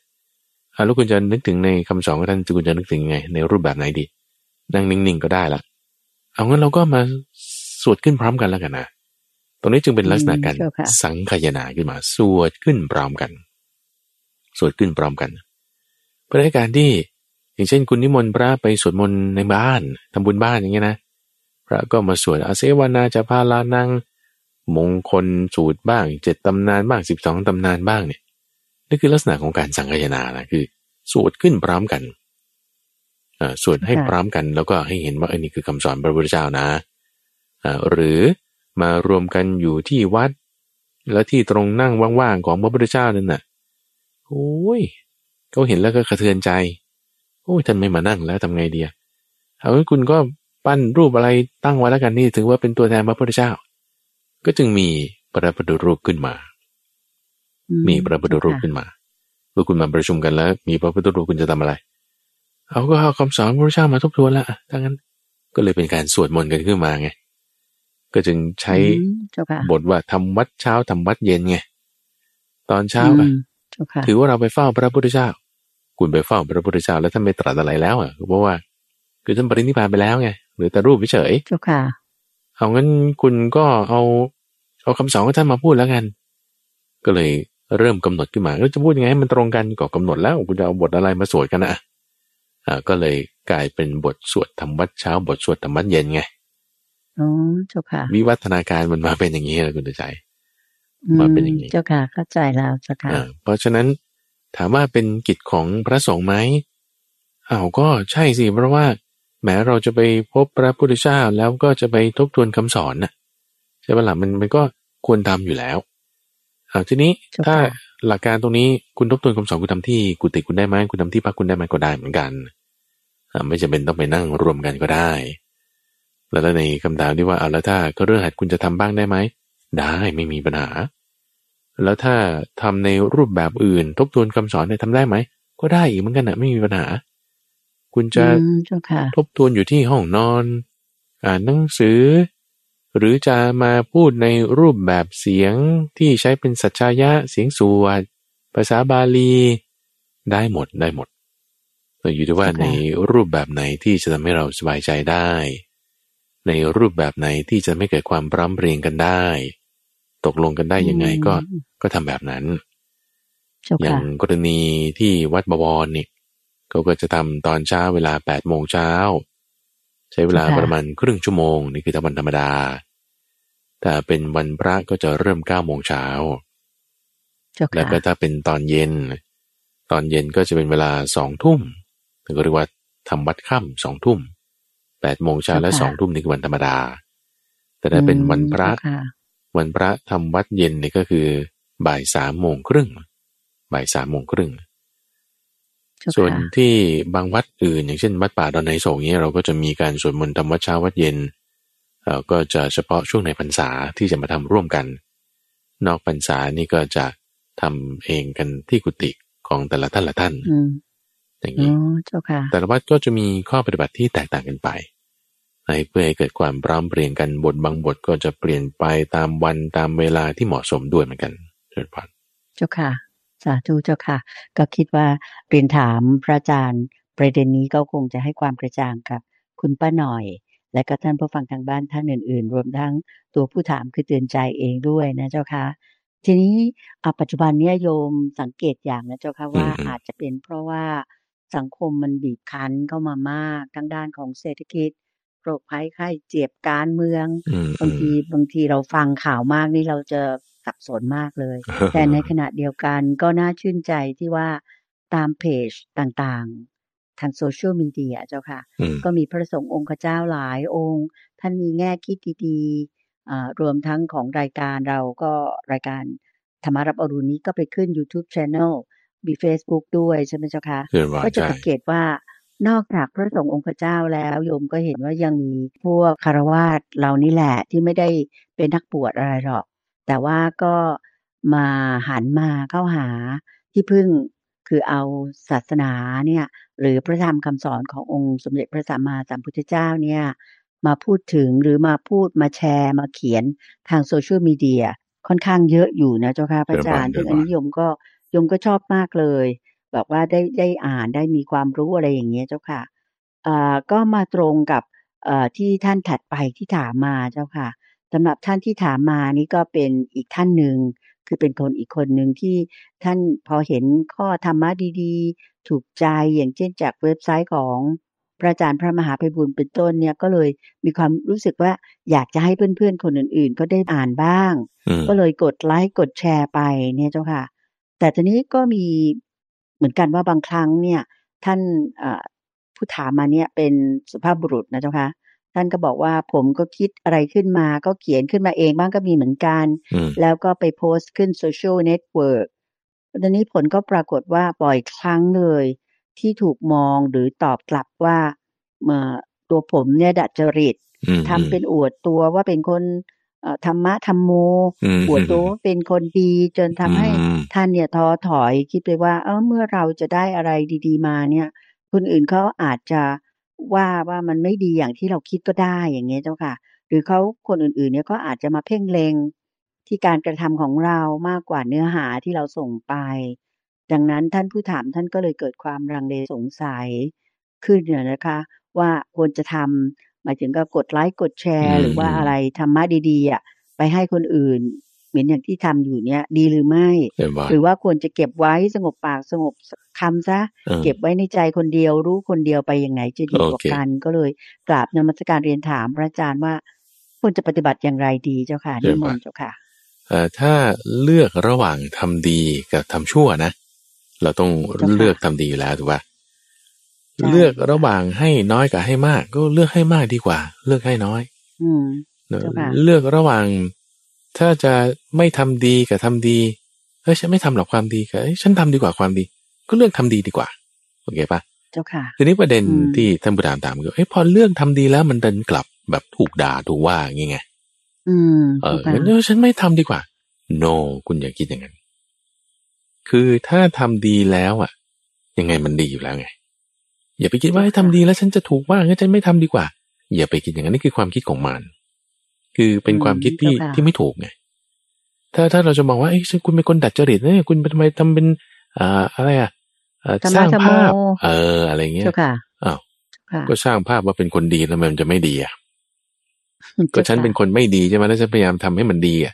อ่าแล้วคุณจะนึกถึงในคำสอนของท่านคุณจะนึกถึงไง ในรูปแบบไหนดี นั่งนิ่งๆก็ได้ละเอางั้นเราก็มาสวดขึ้นพร้อมกันแล้วกันนะตรงนี้จึงเป็นลักษณะการสังขยนาขึ้นมาสวดขึ้นพร้อมกัน สวดขึ้นพร้อมกันเพื่อให้การที่อย่างเช่นคุณนิมนต์พระไปสวดมนต์ในบ้านทำบุญบ้านอย่างเงี้ยนะพระก็มาสวดอาเซวนาจะพาลานัง มงคลสูตรบ้างเจ็ดตำนานบ้างสิบสองตำนานบ้างเนี่ยนี่คือลักษณะของการสังคายนานะคือ สวดขึ้นพร้อมกันอ่าสวดให้พร้อมกัน แล้วก็ให้เห็นว่าอันนี้คือคำสอนพระพุทธเจ้านะอ่าหรือมารวมกันอยู่ที่วัด แล้วที่ตรงนั่งว่างๆของพระพุทธเจ้านั่นน่ะโอ้ยเขาเห็นแล้วก็กระเทือนใจโอ้ยท่านไม่มานั่งแล้วทำไงดีเอางั้นคุณก็ปั้นรูปอะไรตั้งไว้แล้วกันนี่ถือว่าเป็นตัวแทนพระพุทธเจ้า ก็จึงมีพระพุทธรูปขึ้นมา มีพระพุทธรูปขึ้นมาเมื่อคุณมาประชุมกันแล้ว มีพระพุทธรูปคุณจะทำอะไร เอาก็เอาคำสอนพระพุทธเจ้ามาทบทวนละถ้างั้น ก็เลยเป็นการสวดมนต์กันขึ้นมาไง ก็จึงใช้บทว่าทำวัดเช้าทำวัดเย็นไง ตอนเช้าอะถือว่าเราไปเฝ้าพระพุทธเจ้า คุณไปเฝ้าพระพุทธเจ้าแล้วท่านไม่ตรัสอะไรแล้วอะเพราะว่า คือท่านปรินิพพานไปแล้วไง หรือแต่รูปเฉยเจ้าค่ะ เอางั้นคุณก็เอาเอาคำสอนของท่านมาพูดแล้วกัน ก็เลยเริ่มกำหนดขึ้นมาแล้วจะพูดยังไงให้มันตรงกันก็กำหนดแล้วคุณจะเอาบทอะไรมาสวดกันนะอ่าก็เลยกลายเป็นบทสวดธรรมวัดเช้า บทสวดธรรมวัดเย็นไงอ๋อเจ้าค่ะ วิวัฒนาการมันมาเป็นอย่างนี้เลยคุณใจมาเป็นอย่างนี้ เจ้าค่ะเข้าใจแล้วเจ้าค่ะเพราะฉะนั้นถามว่าเป็นกิจของพระสงฆ์ไหมอ้าวก็ใช่สิเพราะว่า แม้เราจะไปพบพระพุทธเจ้าแล้วก็จะไปทบทวนคำสอนน่ะใช่ไหมล่ะมันมันก็ควรทำอยู่แล้วอ่าทีนี้ถ้าหลักการตรงนี้คุณทบทวนคำสอนคุณทำที่กุฏิคุณได้ไหมคุณทำที่พักคุณได้ไหมก็ได้เหมือนกันอ่าไม่จำเป็นต้องไปนั่งรวมกันก็ได้ แล้วในคำถามที่ว่าเอาแล้วถ้าก็เรื่องหัดคุณจะทำบ้างได้ไหมได้ไม่มีปัญหา แล้วถ้าทำในรูปแบบอื่น ทบทวนคำสอนเนี่ยทำได้ไหมก็ได้อีกเหมือนกันนะไม่มีปัญหา คุณจะทบทวนอยู่ที่ห้องนอน อ่านหนังสือ หรือจะมาพูดในรูปแบบเสียงที่ใช้เป็นสัจจายะเสียงสวดภาษาบาลี ได้หมดได้หมดแต่อยู่ที่ว่าในรูปแบบไหนที่จะทำให้เราสบายใจได้ ในรูปแบบไหนที่จะไม่เกิดความปร้ำเรียงกันได้ ตกลงกันได้ยังไงก็ก็ทำแบบนั้น อย่างกรณีที่วัดบวรนี่ เขาก็จะทำตอนเช้าเวลาแปดโมงเช้า ใช้เวลาประมาณครึ่งชั่วโมงนี่คือถ้าวันธรรมดา แต่เป็นวันพระก็จะเริ่มเก้าโมงเช้าแล้วก็ถ้าเป็นตอนเย็น ตอนเย็นก็จะเป็นเวลาสองทุ่มถึงเรียกว่าทำวัดค่ำสองทุ่มแปดโมงเช้าและสองทุ่มนี่คือวันธรรมดา แต่ถ้าเป็นวันพระ วันพระทำวัดเย็นนี่ก็คือบ่ายสามโมงครึ่งบ่ายสามโมงครึ่ง ส่วนที่บางวัดอื่น อย่างเช่นวัดป่าดอนไนโศกนี้เราก็จะมีการสวดมนต์ทำวัดเช้าวัดเย็นเาก็จะเฉพาะช่วงในพรรษาที่จะมาทำร่วมกัน นอกพรรษานี่ก็จะทำเองกันที่กุฏิของแต่ละท่านละท่านอย่างนี้แต่ละวัดก็จะมีข้อปฏิบัติที่แตกต่างกันไปให้เพื่อให้เกิดความพร้อมเปลี่ยนกันบทบางบทก็จะเปลี่ยนไปตามวันตามเวลาที่เหมาะสมด้วยเหมือนกันเชิญพนเจ้าค่ะ สาธุเจ้าค่ะ ก็คิดว่าเรียนถามพระอาจารย์ ประเด็นนี้ก็คงจะให้ความกระจ่างกับคุณป้าหน่อย และก็ท่านผู้ฟังทางบ้านท่านอื่น ๆ รวมทั้งตัวผู้ถามคือเตือนใจเองด้วยนะเจ้าค่ะทีนี้ปัจจุบันนี้โยมสังเกตอย่างนะเจ้าค่ะว่าอาจจะเป็นเพราะว่าสังคมมันบีบคั้นเข้ามามากทั้งด้านของเศรษฐกิจโรคภัยไข้เจ็บการเมือง บางทีบางทีเราฟังข่าวมากนี่เราจะ สับสนมากเลย แต่ในขณะเดียวกันก็น่าชื่นใจที่ว่าตามเพจต่างทางโซเชียลมีเดียเจ้าค่ะอืมก็มีพระสงฆ์องค์เจ้าหลายองค์ ท่านมีแง่คิดดีๆอ่ารวมทั้งของรายการเราก็รายการธรรมารับอรุณนี้ก็ไปขึ้น YouTube Channel มี Facebook ด้วยใช่ไหมเจ้าคะเรื่องว่าก็จะใช่สังเกตว่านอกจากพระสงฆ์องค์เจ้าแล้วโยมก็เห็นว่ายังมีพวกคารวาสเรานี่แหละที่ไม่ได้เป็นนักบวชอะไรหรอก แต่ว่าก็มาหันมาเข้าหาที่พึ่งคือเอาศาสนาเนี่ยหรือพระธรรมคำสอนขององค์สมเด็จพระสัมมาสัมพุทธเจ้าเนี่ยมาพูดถึงหรือมาพูดมาแชร์มาเขียนทางโซเชียลมีเดียค่อนข้างเยอะอยู่นะเจ้าค่ะพระอาจารย์เดี๋ซึ่ยวงก่อนอันนี้โยมก็โยมก็ชอบมากเลยแบบว่าได้ได้อ่านได้มีความรู้อะไรอย่างเงี้ยเจ้าค่ะอ่าก็มาตรงกับเอ่อที่ท่านถัดไปที่ถามมาเจ้าค่ะ สำหรับท่านที่ถามมานี่ก็เป็นอีกท่านหนึ่งคือเป็นคนอีกคนหนึ่งที่ท่านพอเห็นข้อธรรมะดีๆ ถูกใจอย่างเช่นจากเว็บไซต์ของพระอาจารย์พระมหาไพบุญเป็นต้นเนี่ยก็เลยมีความรู้สึกว่าอยากจะให้เพื่อนๆ คนอื่นๆ ก็ได้อ่านบ้างอืมก็เลยกดไลค์กดแชร์ไปเนี่ยเจ้าค่ะ แต่ทีนี้ก็มีเหมือนกันว่าบางครั้งเนี่ย ท่านเอ่อผู้ถามมาเนี่ยเป็นสุภาพบุรุษนะเจ้าค่ะ ท่านก็บอกว่าผมก็คิดอะไรขึ้นมาก็เขียนขึ้นมาเองบ้างก็มีเหมือนกันอืมแล้วก็ไปโพสต์ขึ้นโซเชียลเน็ตเวิร์กตอนนี้ผลก็ปรากฏว่าบ่อยครั้งเลย ที่ถูกมองหรือตอบกลับว่าเอ่อตัวผมเนี่ยดัดจริตอืมทำเป็นอวดตัวว่าเป็นคนเอ่อธรรมะธรรมโมอืมอวดตัวว่าเป็นคนดีจนทำให้อืมท่านเนี่ยท้อถอยคิดไปว่า เออเมื่อเราจะได้อะไรดี ๆ มาเนี่ย คนอื่นเขาอาจจะ ว่าว่ามันไม่ดีอย่างที่เราคิดก็ได้อย่างเงี้ยเจ้าค่ะ หรือเขาคนอื่นๆ เนี่ยก็อาจจะมาเพ่งเลงที่การกระทำของเรามากกว่าเนื้อหาที่เราส่งไป ดังนั้นท่านผู้ถามท่านก็เลยเกิดความรังเลสงสัยขึ้นเนี่ยนะคะ ว่าควรจะทำหมายถึงก็กดไลค์กดแชร์ หรือว่าอะไรธรรมะดีๆอะไปให้คนอื่น เหมือนอย่างที่ทำอยู่เนี่ยดีหรือไม่เรื่องว่าหรือว่าควรจะเก็บไว้สงบปากสงบคำซะเออเก็บไว้ในใจคนเดียวรู้คนเดียวไปอย่างไหนจะดีกว่าโอเคกันก็เลยกราบนมัสการเรียนถามพระอาจารย์ว่าควรจะปฏิบัติอย่างไรดีเจ้าค่ะนิมนต์เจ้าค่ะเอ่อถ้าเลือกระหว่างทำดีกับทำชั่วนะ เราต้องเจ้าค่ะเลือกทำดีอยู่แล้วถูกป่ะใช่เลือกระหว่างให้น้อยกับให้มาก ก็เลือกให้มากดีกว่า เลือกให้น้อยอืมเนอะเจ้าค่ะเลือกระหว่าง ถ้าจะไม่ทำดีกับทำดีเฮ้ยฉันไม่ทำหรอกความดีกับเอ้ยฉันทำดีกว่าความดี ก็เลือกทำดีดีกว่าโอเคปะเจ้าค่ะทีนี้ประเด็นอืมที่ท่านผู้ถามถามคือเอ้ยพอเลือกทำดีแล้วมันเดินกลับแบบถูกด่าถูกว่าอย่างงี้ไงอืมเออเจ้าค่ะงั้นเดี๋ยวฉันไม่ทำดีกว่า no คุณอย่าคิดอย่างนั้น คือถ้าทำดีแล้วอะ ยังไงมันดีอยู่แล้วไง อย่าไปคิดว่าให้ทำดีแล้วฉันจะถูกว่างั้นฉันไม่ทำดีกว่า อย่าไปคิดอย่างนั้นนี่คือความคิดของมัน คือเป็นความคิดที่ที่ไม่ถูกไงถ้าถ้าเราจะมองว่าเอ้ยฉันคุณเป็นคนดัดจริตเนี่ยคุณทำไมทำเป็นอ่าอะไรอะเอ่อธรรสมะร้างธรรมโมภาพ เออ อะไรเงี้ยเจ้าค่ะอ้าวค่ะก็สร้างภาพว่าเป็นคนดีแล้วมันจะไม่ดีอะก็จ้าฉันเป็นคนไม่ดีใช่ไหมแล้วฉันพยายามทำให้มันดีอะ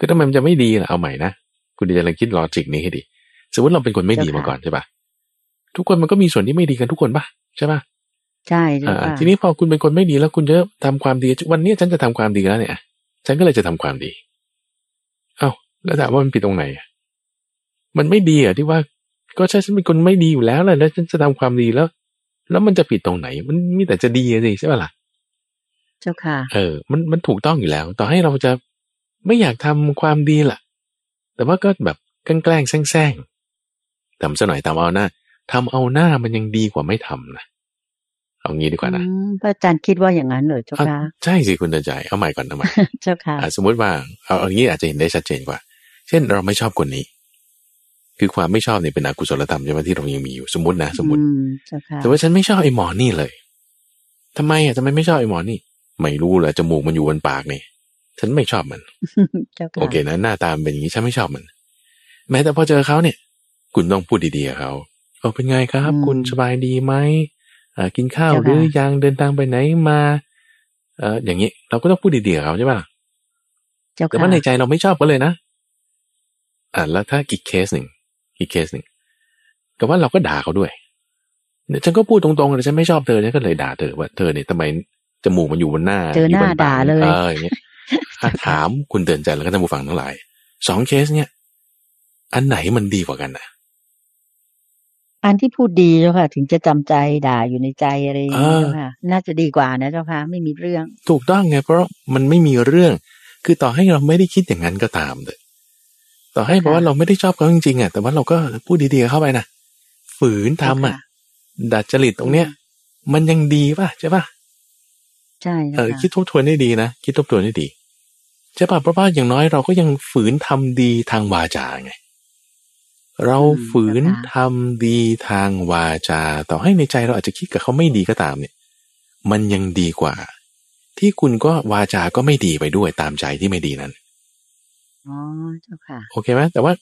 ก็ทำไมมันจะไม่ดีล่ะเอาใหม่นะคุณจะลองคิดลอจิกนี้ให้ดี สมมติเราเป็นคนไม่ดีมาก่อนใช่ปะทุกคนมันก็มีส่วนที่ไม่ดีกันทุกคนปะใช่ปะ ใช่เจ้าอ่าค่ะทีนี้พอคุณเป็นคนไม่ดีแล้วคุณจะทำความดี วันนี้ฉันจะทำความดีแล้วเนี่ย ฉันก็เลยจะทำความดี เอ้าแล้วถามว่ามันผิดตรงไหนอะมันไม่ดีอะที่ว่า ก็ใช่ฉันเป็นคนไม่ดีอยู่แล้วแหละแล้วฉันจะทำความดีแล้ว แล้วมันจะผิดตรงไหน มันมีแต่จะดีอะสิใช่ปะล่ะเจ้าค่ะ เออ มันมันถูกต้องอยู่แล้ว ต่อให้เราจะไม่อยากทำความดีล่ะ แต่ว่าก็แบบแกล้งแกล้งแซงๆทำซะหน่อยทำเอาหน้าทำเอาหน้ามันยังดีกว่าไม่ทำนะ เอางี้ดีกว่านะอืมพระอาจารย์คิดว่าอย่างนั้นเหรอเจ้าอะค่ะใช่สิคุณเดินใจเอาใหม่ก่อนเอาใหม่เจ้าค่ะอะสมมติว่าเอาเอาอย่างนี้อาจจะเห็นได้ชัดเจนกว่า เช่นเราไม่ชอบคนนี้ คือความไม่ชอบเนี่ยเป็นอกุศลธรรมใช่ไหมที่เรายังมีอยู่สมมตินะสมมติอืมเจ้าค่ะแต่ว่าฉันไม่ชอบไอ้หมอนี่เลยทำไมอะทำไมไม่ชอบไอ้หมอนี่ ไม่รู้เลยจมูกมันอยู่บนปากนี่ฉันไม่ชอบมันเจ้าค่ะโอเคนะหน้าตามันเป็นอย่างนี้ฉันไม่ชอบมัน แม้แต่พอเจอเขาเนี่ย คุณต้องพูดดีๆกับเขาเออเป็นไงครับ คุณสบายดีไหมอ่า กินข้าวหรือยังเดินทางไปไหนมาเอออย่างนี้ เราก็ต้องพูดดีๆกับเขาใช่ป่ะเจ้าค่ะแต่ค่ะว่าในใจเราไม่ชอบก็เลยนะ อ่าแล้วถ้าอีกเคสหนึ่งอีกเคสหนึ่งก็ว่าเราก็ด่าเขาด้วยเนี่ยฉันก็พูดตรงๆเลยฉันไม่ชอบเธอฉันก็เลยด่าเธอว่าเธอเนี่ยทำไมจมูกมันอยู่บนหน้าเจอหน้ายู่บปกด่าเลยเอออย่างเงี้ยถ้าถามคุณเตือนใจแล้วก็ท่านผู้ฟังทั้งหลายสองเคสเนี่ย อันไหนมันดีกว่ากันนะ อันที่พูดดีเจ้าค่ะ ถึงจะจำใจด่าอยู่ในใจอะไรอย่างนี้เจ้าค่ะ น่าจะดีกว่านะเจ้าค่ะ ไม่มีเรื่อง ถูกต้องไง เพราะมันไม่มีเรื่อง คือต่อให้เราไม่ได้คิดอย่างนั้นก็ตามเลยต่อให้บอกว่าเราไม่ได้ชอบเขาจริงๆอะแต่ว่าเราก็พูดดีๆเข้าไปนะฝืนทำอะดัดจริตตรงเนี้ย มันยังดีป่ะใช่ป่ะใช่เออคิดทบทวนได้ดีนะคิดทบทวนได้ดีใช่ป่ะเพราะว่าอย่างน้อยเราก็ยังฝืนทำดีทางวาจาไง เราฝืนทำดีทางวาจา ต่อให้ในใจเราอาจจะคิดกับเขาไม่ดีก็ตามเนี่ย มันยังดีกว่า ที่คุณก็วาจาก็ไม่ดีไปด้วยตามใจที่ไม่ดีนั้นอ๋อเจ้าค่ะโอเคไหมแต่ว่า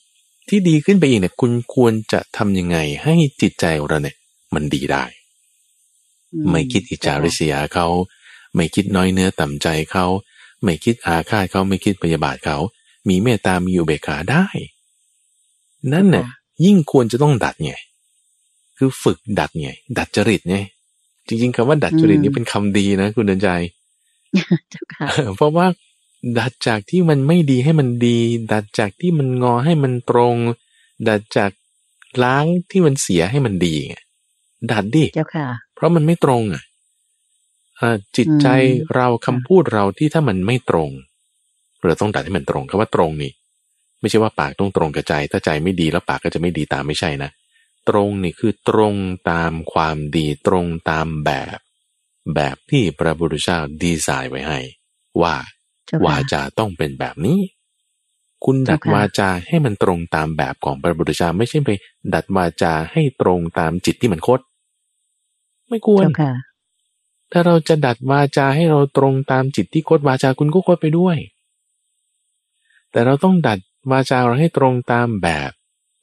ที่ดีขึ้นไปอีกเนี่ย คุณควรจะทำยังไงให้จิตใจของเราเนี่ย มันดีได้ ไม่คิดอิจฉาริษยาเขาไม่คิดน้อยเนื้อต่ำใจเขาไม่คิดอาฆาตเขาไม่คิดพยาบาทเขา มีเมตตามีอุเบกขาได้ นั่นเนี่ยยิ่งควรจะต้องดัดไง คือฝึกดัดไง ดัดจริตไง จริง ๆคำว่าดัดจริตนี่เป็นคำดีนะคุณเดินใจเพราะว่าดัดจากที่มันไม่ดีให้มันดี ดัดจากที่มันงอให้มันตรง ดัดจากล้างที่มันเสียให้มันดีไงดัดดิเจ้าค่ะ เพราะมันไม่ตรงอะจิตใจเราคำพูดเราที่ถ้ามันไม่ตรง เราต้องดัดให้มันตรงคำว่าตรงนี่ ไม่ใช่ว่าปากต้องตรงกับใจ ถ้าใจไม่ดีแล้วปากก็จะไม่ดีตามไม่ใช่นะ ตรงนี่คือตรงตามความดีตรงตามแบบ แบบที่พระบุรุษเจ้าดีไซน์ไว้ให้ ว่าวาจาต้องเป็นแบบนี้ คุณดัดวาจาให้มันตรงตามแบบของพระบุรุษเจ้าไม่ใช่ไป ดัดวาจาให้ตรงตามจิตที่มันคดไม่ควรถ้าเราจะดัดวาจาให้เราตรงตามจิตที่คดวาจาคุณก็คดไปด้วย แต่เราต้องดัด วาจาเราให้ตรงตามแบบ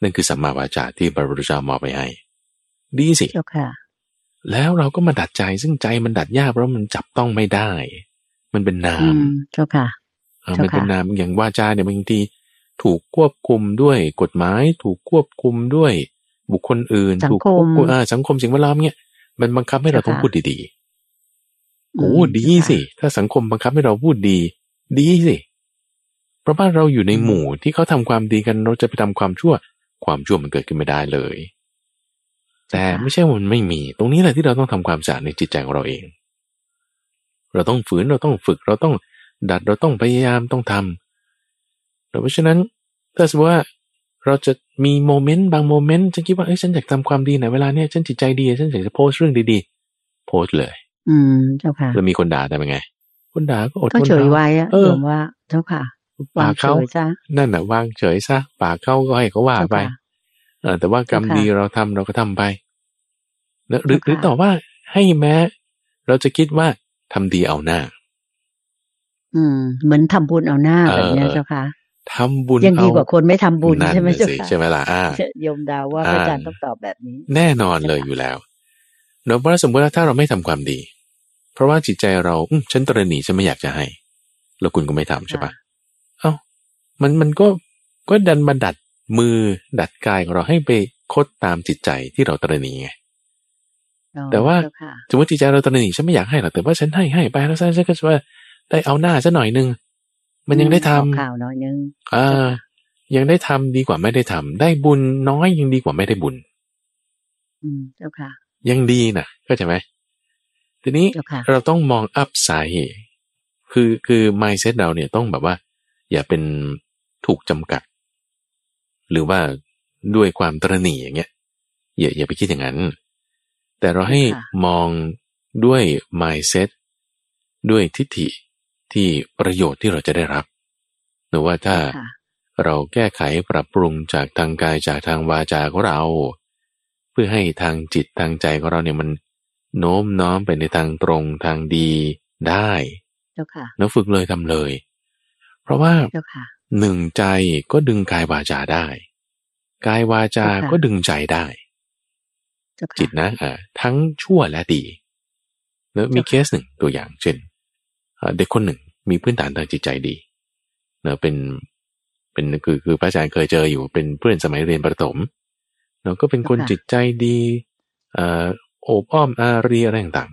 นั่นคือสัมมาวาจาที่พระพุทธเจ้ามอบไปให้ ดีสิเจ้าค่ะแล้วเราก็มาดัดใจซึ่งใจมันดัดยากเพราะมันจับต้องไม่ได้ มันเป็นนามเจ้าค่ะมันเป็นนามอย่างวาจาเนี่ยบางทีถูกควบคุมด้วยกฎหมาย ถูกควบคุมด้วยบุคคลอื่น ถูกควบคุมสังคมสิ่งแวดล้อมเนี่ยมันบังคับให้เราต้องพูดดีๆโอ้ดีสิ ถ้าสังคมบังคับให้เราพูดดี ดีสิ เพราะว่าเราอยู่ในหมู่ที่เขาทำความดีกันเราจะไปทำความชั่ว ความชั่วมันเกิดขึ้นไม่ได้เลย แต่ไม่ใช่ว่ามันไม่มี ตรงนี้แหละที่เราต้องทำความสะอาดในจิตใจของเราเอง เราต้องฝืนเราต้องฝึกเราต้องดัดเราต้องพยายามต้องทำเพราะฉะนั้นถ้าสมมติว่าเราจะมีโมเมนต์บางโมเมนต์ฉันคิดว่าเอ้ยฉันอยากทำความดีในเวลาเนี้ยฉันจิตใจดีฉันอยากจะโพสเรื่องดีๆ โพสเลย อืมเจ้าค่ะแล้วมีคนด่าแต่เป็นไง คนด่าก็อดทนเฉยไว้อะเออว่าเจ้าค่ะ ปากเขานั่นแหะวางเฉยซะปากเขาก็ให้เขาว่าไปเออแต่ว่ากรรมดีเราทำเราก็ทำไปหรือหรือต่อว่าให้แม้ เราจะคิดว่าทำดีเอาหน้า อืม เหมือนทำบุญเอาหน้าแบบนี้เจ้าค่ะทำบุญยังดีกว่าคนไม่ทำบุญใช่ไหมเจ้าค่ะใช่ไหมล่ะอ่าโยมดาวว่าอาจารย์ต้องตอบแบบนี้ แน่นอนเลยอยู่แล้วเนาะเพราะสมมติว่าถ้าเราไม่ทำความดี เพราะว่าจิตใจเราอืฉันตระหนีฉันไม่อยากจะให้ แล้วคุณก็ไม่ทำใช่ปะ มันมันก็ก็ดันมาดัดมือดัดกายของเราให้ไปคดตามจิตใจที่เราตระหนีไงแต่ว่าสมมติจิตใจเราตระหนีฉันไม่อยากให้หรอกแต่ว่าฉันให้ให้ไปแล้วฉันก็จะว่าได้เอาหน้าซะหน่อยนึงมันยังได้ทำข่าวน้อยนึงอ่ายังได้ทำดีกว่าไม่ได้ทำได้บุญน้อยยังดีกว่าไม่ได้บุญ อืมเจ้าค่ะ ยังดีนะก็ใช่ไหมทีนี้เราต้องมองอัพสาเหตุคือคือไมเซ็ตเราเนี่ยต้องแบบว่า อย่าเป็น ถูกจำกัด หรือว่าด้วยความตรณีอย่างเงี้ยอย่าอย่าไปคิดอย่างนั้น แต่เราให้มองด้วย mindset ด้วยทิฏฐิที่ประโยชน์ที่เราจะได้รับ หรือว่าถ้าเราแก้ไขปรับปรุงจากทางกายจากทางวาจาของเรา เพื่อให้ทางจิตทางใจของเราเนี่ยมันโน้มน้อมไปในทางตรงทางดีได้แล้วฝึกเลยทำเลย เพราะว่า หนึ่งใจก็ดึงกายวาจาได้ กายวาจาก็ดึงใจได้ จิตนะอ่าทั้งชั่วและดีแล้วมีเคสหนึ่งตัวอย่างเช่นเด็กคนหนึ่งมีพื้นฐานทางจิตใจดีเนอะเป็นเป็นคือคือพระอาจารย์เคยเจออยู่เป็นเพื่อนสมัยเรียนประถมเนาะก็เป็นคนจิตใจดีอ่าโอบอ้อมอารีอะไรต่าง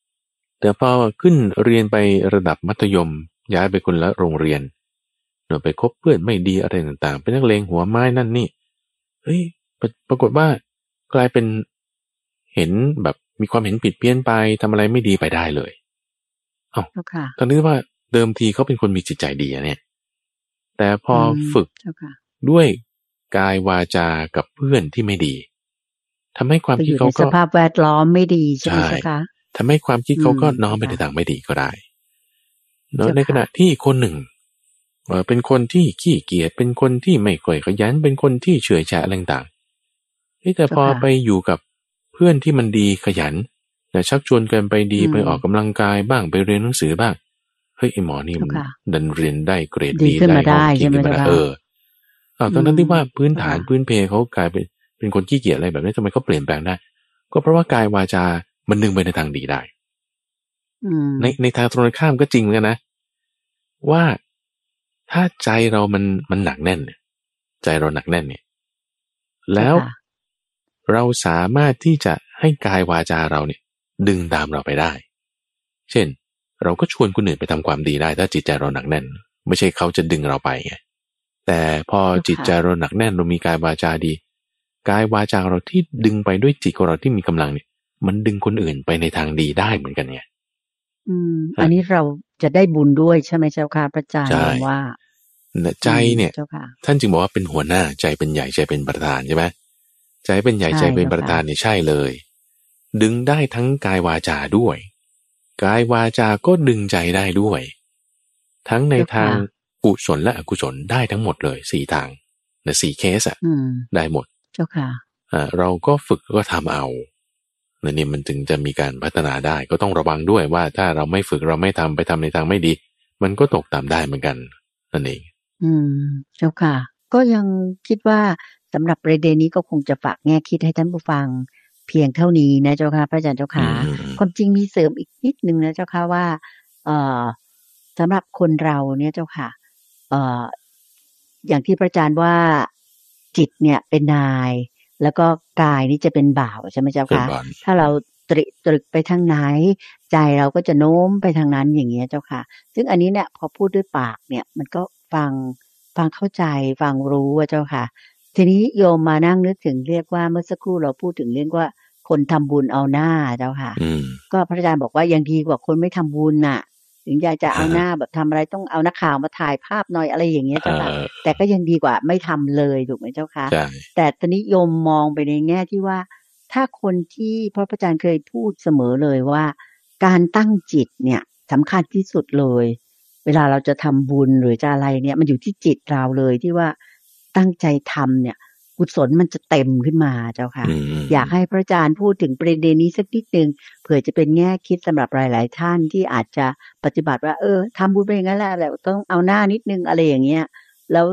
ๆแต่พอขึ้นเรียนไประดับมัธยมย้ายไปคนละโรงเรียน เนาะไปคบเพื่อนไม่ดีอะไรต่างๆ เป็นนักเลงหัวไม้นั่นนี่เฮ้ยปรากฏว่ากลายเป็นเห็นแบบมีความเห็นผิดเพี้ยนไปทำอะไรไม่ดีไปได้เลยเอ้าเจ้าค่ะตอนนี้ว่าเดิมทีเขาเป็นคนมีจิตใจดีอะเนี่ย แต่พออมฝึกเจ้าค่ะด้วยกายวาจากับเพื่อนที่ไม่ดีทำให้ความไปอคิดยู่เขาในสก็ภาพแวดล้อมไม่ดีใช่ไหมใช่เจ้าค่ะทำให้ความคิดเขาก็อืมน้อมไปในค่ะทางไม่ดีก็ได้เนอะเจ้าค่ะในขณะที่คนหนึ่ง เอ่อเป็นคนที่ขี้เกียจเป็นคนที่ไม่ค่อยขยันเป็นคนที่เฉื่อยแฉะอะไรต่างๆเฮ้ยแต่พอไปอยู่กับเพื่อนที่มันดีขยันแต่ชักชวนกันไปดีไปออกกำลังกายบ้างไปเรียนหนังสือบ้างเฮ้ยไอหมอนี่มันเจ้าค่ะดันเรียนได้เกรดดีดีขึ้นมาได้ห้องใช่ไหมขึ้นมาได้เจ้าค่ะเอออ้าวตอนนั้นที่ว่าพื้นฐานเจ้าค่ะพื้นเพเขากลายเป็นเป็นคนขี้เกียจอะไรแบบนี้ทำไมเขาเปลี่ยนแปลงได้ ก็เพราะว่ากายวาจามันดึงไปในทางดีได้อืมในในทางตรงกันข้ามก็จริงเหมือนกันนะ ว่า ถ้าใจเรามันมันหนักแน่นเนี่ยใจเราหนักแน่นเนี่ย แล้วเจ้าค่ะเราสามารถที่จะให้กายวาจาเราเนี่ย ดึงตามเราไปได้ เช่น เราก็ชวนคนอื่นไปทำความดีได้ ถ้าจิตใจเราหนักแน่น ไม่ใช่เขาจะดึงเราไปไงแต่พอจิตใจเราหนักแน่นเรามีกายวาจาดี กายวาจาเราที่ดึงไปด้วยจิตของเราที่มีกำลังเนี่ย มันดึงคนอื่นไปในทางดีได้เหมือนกันไง อืมครับอันนี้เราจะได้บุญด้วยใช่ไหมเจ้าค่ะพระอาจารย์ใช่ว่านะใจเนี่ยเจ้าค่ะท่านจึงบอกว่าเป็นหัวหน้าใจเป็นใหญ่ใจเป็นประธานใช่ไหมใจเป็นใหญ่ใช่ใจเป็นเจ้าค่ะประธานเนี่ยใช่เลย ดึงได้ทั้งกายวาจาด้วย กายวาจาก็ดึงใจได้ด้วย ทั้งในทางกุศลและอกุศลได้ทั้งหมดเลยสี่ทางนะสี่เคสอะอืมได้หมด เจ้าค่ะอ่าเราก็ฝึกแล้วก็ทำเอา นั่นนี่มันถึงจะมีการพัฒนาได้ ก็ต้องระวังด้วยว่าถ้าเราไม่ฝึกเราไม่ทำไปทำในทางไม่ดี มันก็ตกตามได้เหมือนกันนั่นเอง อืม เจ้าค่ะ ก็ยังคิดว่าสำหรับประเด็นนี้ก็คงจะฝากแง่คิดให้ท่านผู้ฟังเพียงเท่านี้นะเจ้าค่ะ พระอาจารย์เจ้าค่ะอืมความจริงมีเสริมอีกนิดนึงนะเจ้าค่ะว่า เอ่อสำหรับคนเราเนี่ยเจ้าค่ะ เอ่ออย่างที่พระอาจารย์ว่าจิตเนี่ยเป็นนาย แล้วก็กายนี่จะเป็นบ่าวใช่ไหมเจ้าเป็นค่ะบอลถ้าเราตริตรึกไปทางไหน ใจเราก็จะโน้มไปทางนั้นอย่างเงี้ยเจ้าค่ะ ซึ่งอันนี้เนี่ยพอพูดด้วยปากเนี่ยมันก็ฟังฟังเข้าใจฟังรู้ว่าเจ้าค่ะ ทีนี้โยมมานั่งนึกถึงเรียกว่าเมื่อสักครู่เราพูดถึงเรื่องว่าคนทำบุญเอาหน้าเจ้าค่ะอืมก็พระอาจารย์บอกว่ายังดีกว่าคนไม่ทำบุญน่ะ ถึงอยากจะเอาอ่าหน้าแบบทำอะไรต้องเอานักข่าวมาถ่ายภาพหน่อยอะไรอย่างเงี้ยเอเจ้าค่ะอแต่ก็ยังดีกว่าไม่ทำเลยถูกไหมเจ้าค่ะใช่แต่ตอนนี้โยมมองไปในแง่ที่ว่า ถ้าคนที่พระอาจารย์เคยพูดเสมอเลยว่า การตั้งจิตเนี่ยสำคัญที่สุดเลย เวลาเราจะทำบุญหรือจะอะไรเนี่ย มันอยู่ที่จิตเราเลยที่ว่าตั้งใจทำเนี่ย กุศลมันจะเต็มขึ้นมาเจ้าค่ะอืมอยากให้พระอาจารย์พูดถึงประเด็นนี้สักนิดนึงเผื่อจะเป็นแง่คิดสำหรับหลาย ๆ ท่านที่อาจจะปฏิบัติว่า เออทำบุญไปอย่างนั้นแหละแต่ต้องเอาหน้านิดนึงอะไรอย่างเงี้ยแล้ว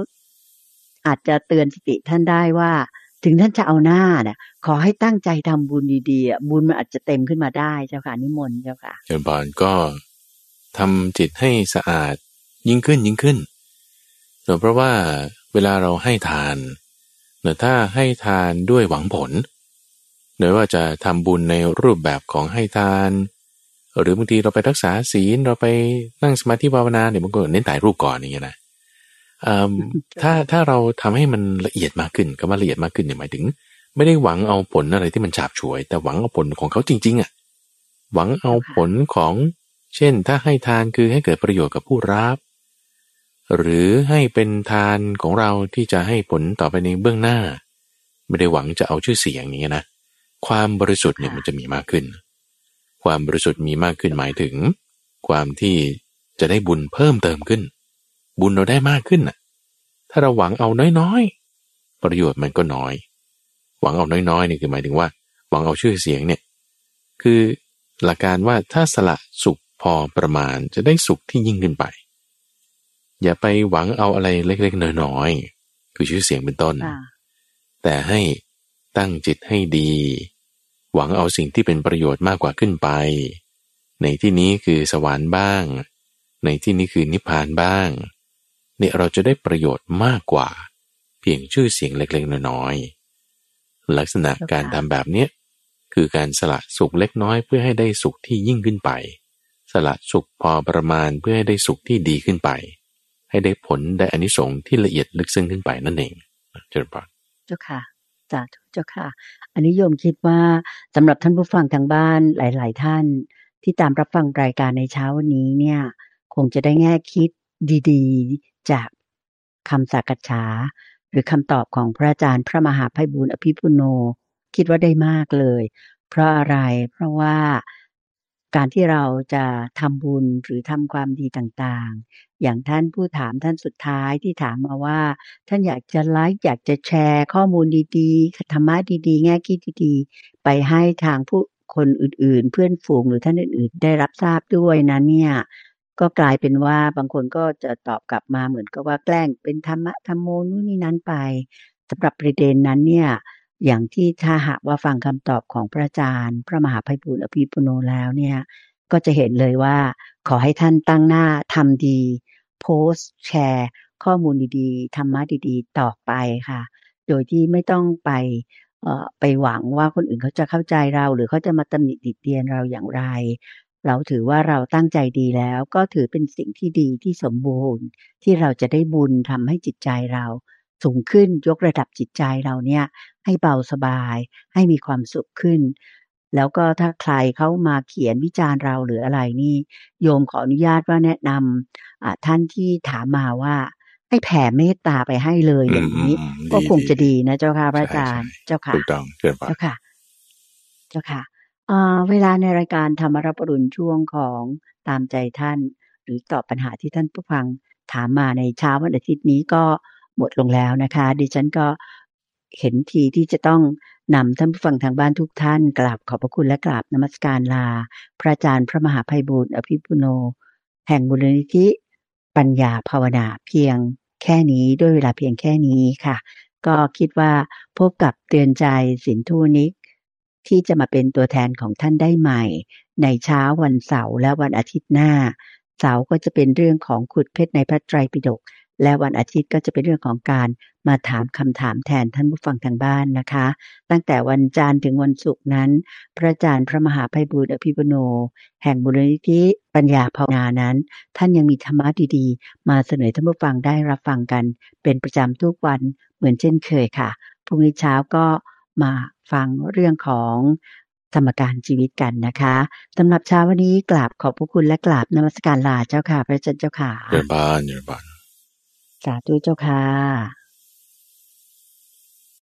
อาจจะเตือนสติท่านได้ว่า ถึงท่านจะเอาหน้าเนี่ยขอให้ตั้งใจทำบุญดีๆอะบุญมันอาจจะเต็มขึ้นมาได้เจ้าค่ะนิมนต์เจ้าค่ะเจริญพรก็ทำจิตให้สะอาดยิ่งขึ้นยิ่งขึ้นเนอะเพราะว่าเวลาเราให้ทาน เนอะถ้าให้ทานด้วยหวังผลเนอะว่าจะทำบุญในรูปแบบของให้ทาน หรือบางทีเราไปรักษาศีลเราไปนั่งสมาธิภาวนาเนี่ยมันก็เน้นถ่ายรูปก่อนอย่างเงี้ยนะเอิ่มถ้าถ้าเราทำให้มันละเอียดมากขึ้นคำว่าละเอียดมากขึ้นเนี่ยหมายถึง ไม่ได้หวังเอาผลอะไรที่มันฉาบฉวย แต่หวังเอาผลของเขาจริง ๆอะหวังเอาผลของ เช่น ถ้าให้ทานคือให้เกิดประโยชน์กับผู้รับ หรือให้เป็นทานของเราที่จะให้ผลต่อไปในเบื้องหน้า ไม่ได้หวังจะเอาชื่อเสียงอย่างเงี้ยนะความบริสุทธิ์เนี่ยค่ะมันจะมีมากขึ้น ความบริสุทธิ์มีมากขึ้นหมายถึง ความที่จะได้บุญเพิ่มเติมขึ้น บุญเราได้มากขึ้นน่ะ ถ้าเราหวังเอาน้อยๆ ประโยชน์มันก็น้อย หวังเอาน้อยๆนี่คือหมายถึงว่า หวังเอาชื่อเสียงเนี่ย คือหลักการว่าถ้าสละสุขพอประมาณจะได้สุขที่ยิ่งขึ้นไป อย่าไปหวังเอาอะไรเล็กๆน้อยๆคือชื่อเสียงเป็นต้นค่ะแต่ให้ตั้งจิตให้ดี หวังเอาสิ่งที่เป็นประโยชน์มากกว่าขึ้นไป ในที่นี้คือสวรรค์บ้าง ในที่นี้คือนิพพานบ้างเนี่ยเราจะได้ประโยชน์มากกว่า เพียงชื่อเสียงเล็กๆน้อยๆลักษณะการทำแบบเนี้ยคือการสละสุขเล็กน้อยเพื่อให้ได้สุขที่ยิ่งขึ้นไป สละสุขพอประมาณเพื่อให้ได้สุขที่ดีขึ้นไป ให้ได้ผลได้อานิสงส์ที่ละเอียดลึกซึ้งขึ้นไปนั่นเองเจริญพรเจ้าค่ะสาธุเจ้าค่ะ อันนี้โยมคิดว่าสำหรับท่านผู้ฟังทางบ้านหลาย ๆ ท่านที่ตามรับฟังรายการในเช้าวันนี้เนี่ย คงจะได้แง่คิดดีๆ จากคำสักษาหรือคำตอบของพระอาจารย์พระมหาภัยบุญอภิปุโน คิดว่าได้มากเลย เพราะอะไรเพราะว่า การที่เราจะทำบุญหรือทำความดีต่างๆ อย่างท่านผู้ถามท่านสุดท้ายที่ถามมาว่า ท่านอยากจะไลฟ์อยากจะแชร์ข้อมูลดีๆธรรมะดีๆ แง่คิดดีๆ ไปให้ทางผู้คนอื่นๆ เพื่อนฝูงหรือท่านอื่นๆ ได้รับทราบด้วยนะเนี่ยก็กลายเป็นว่าบางคนก็จะตอบกลับมาเหมือนกับว่าแกล้งเป็นธรรมะธรรมโมนู่นนี่นั้นไปสำหรับประเด็นนั้นเนี่ย อย่างที่ถ้าหากว่าฟังคำตอบของพระอาจารย์ พระมหาภัยบุญอภิปุโนแล้วเนี่ย ก็จะเห็นเลยว่า ขอให้ท่านตั้งหน้าทำดี โพสต์แชร์ ข้อมูลดีๆธรรมะดีๆ ต่อไปค่ะ โดยที่ไม่ต้องไปไปหวังว่าคนอื่นเขาจะเข้าใจเรา หรือเขาจะมาตำหนิติเตียนเราอย่างไร เราถือว่าเราตั้งใจดีแล้ว ก็ถือเป็นสิ่งที่ดีที่สมบูรณ์ ที่เราจะได้บุญทำให้จิตใจเรา สูงขึ้นยกระดับจิตใจเราเนี่ยให้เบาสบาย ให้มีความสุขขึ้น แล้วก็ถ้าใครเขามาเขียนวิจารณ์เราหรืออะไรนี่ โยมขออนุญาตว่าแนะนำท่านที่ถามมาว่าให้แผ่เมตตาไปให้เลยอย่างนี้ ก็คงจะดีนะเจ้าค่ะพระอาจารย์เจ้าค่ะถูกต้องเจ้าค่ะ เจ้าค่ะเวลาในรายการธรรมรับปรุณช่วงของตามใจท่าน หรือตอบปัญหาที่ท่านผู้ฟังถามมาในเช้าวันอาทิตย์นี้ก็ หมดลงแล้วนะคะ ดิฉันก็เห็นทีที่จะต้องนำท่านผู้ฟังทางบ้านทุกท่าน กราบขอบพระคุณและกราบนมัสการลา พระอาจารย์พระมหาภัยบูรณ์อภิปุโน แห่งบุรณิธิปัญญาภาวนาเพียงแค่นี้ด้วยเวลาเพียงแค่นี้ค่ะ ก็คิดว่าพบกับเตือนใจสินทุนิก ที่จะมาเป็นตัวแทนของท่านได้ใหม่ ในเช้าวันเสาร์และวันอาทิตย์หน้า เสาร์ก็จะเป็นเรื่องของขุดเพชรในพระไตรปิฎก และวันอาทิตย์ก็จะเป็นเรื่องของการมาถามคำถามแทนท่านผู้ฟังทางบ้านนะคะ ตั้งแต่วันจันทร์ถึงวันศุกร์นั้น พระอาจารย์พระมหาภัยบุญอภิปุโน แห่งบุรณิธิปัญญาภาวนานั้น ท่านยังมีธรรมะดีๆ มาเสนอท่านผู้ฟังได้รับฟังกัน เป็นประจำทุกวันเหมือนเช่นเคยค่ะพรุ่งนี้เช้าก็มาฟังเรื่องของธรรมการชีวิตกันนะคะสำหรับเช้าวันนี้กราบขอบพระคุณและกราบนมัสการลาเจ้าค่ะ พระเจ้าเจ้าค่ะเยบานเยบาน สาธุเจ้าค่ะ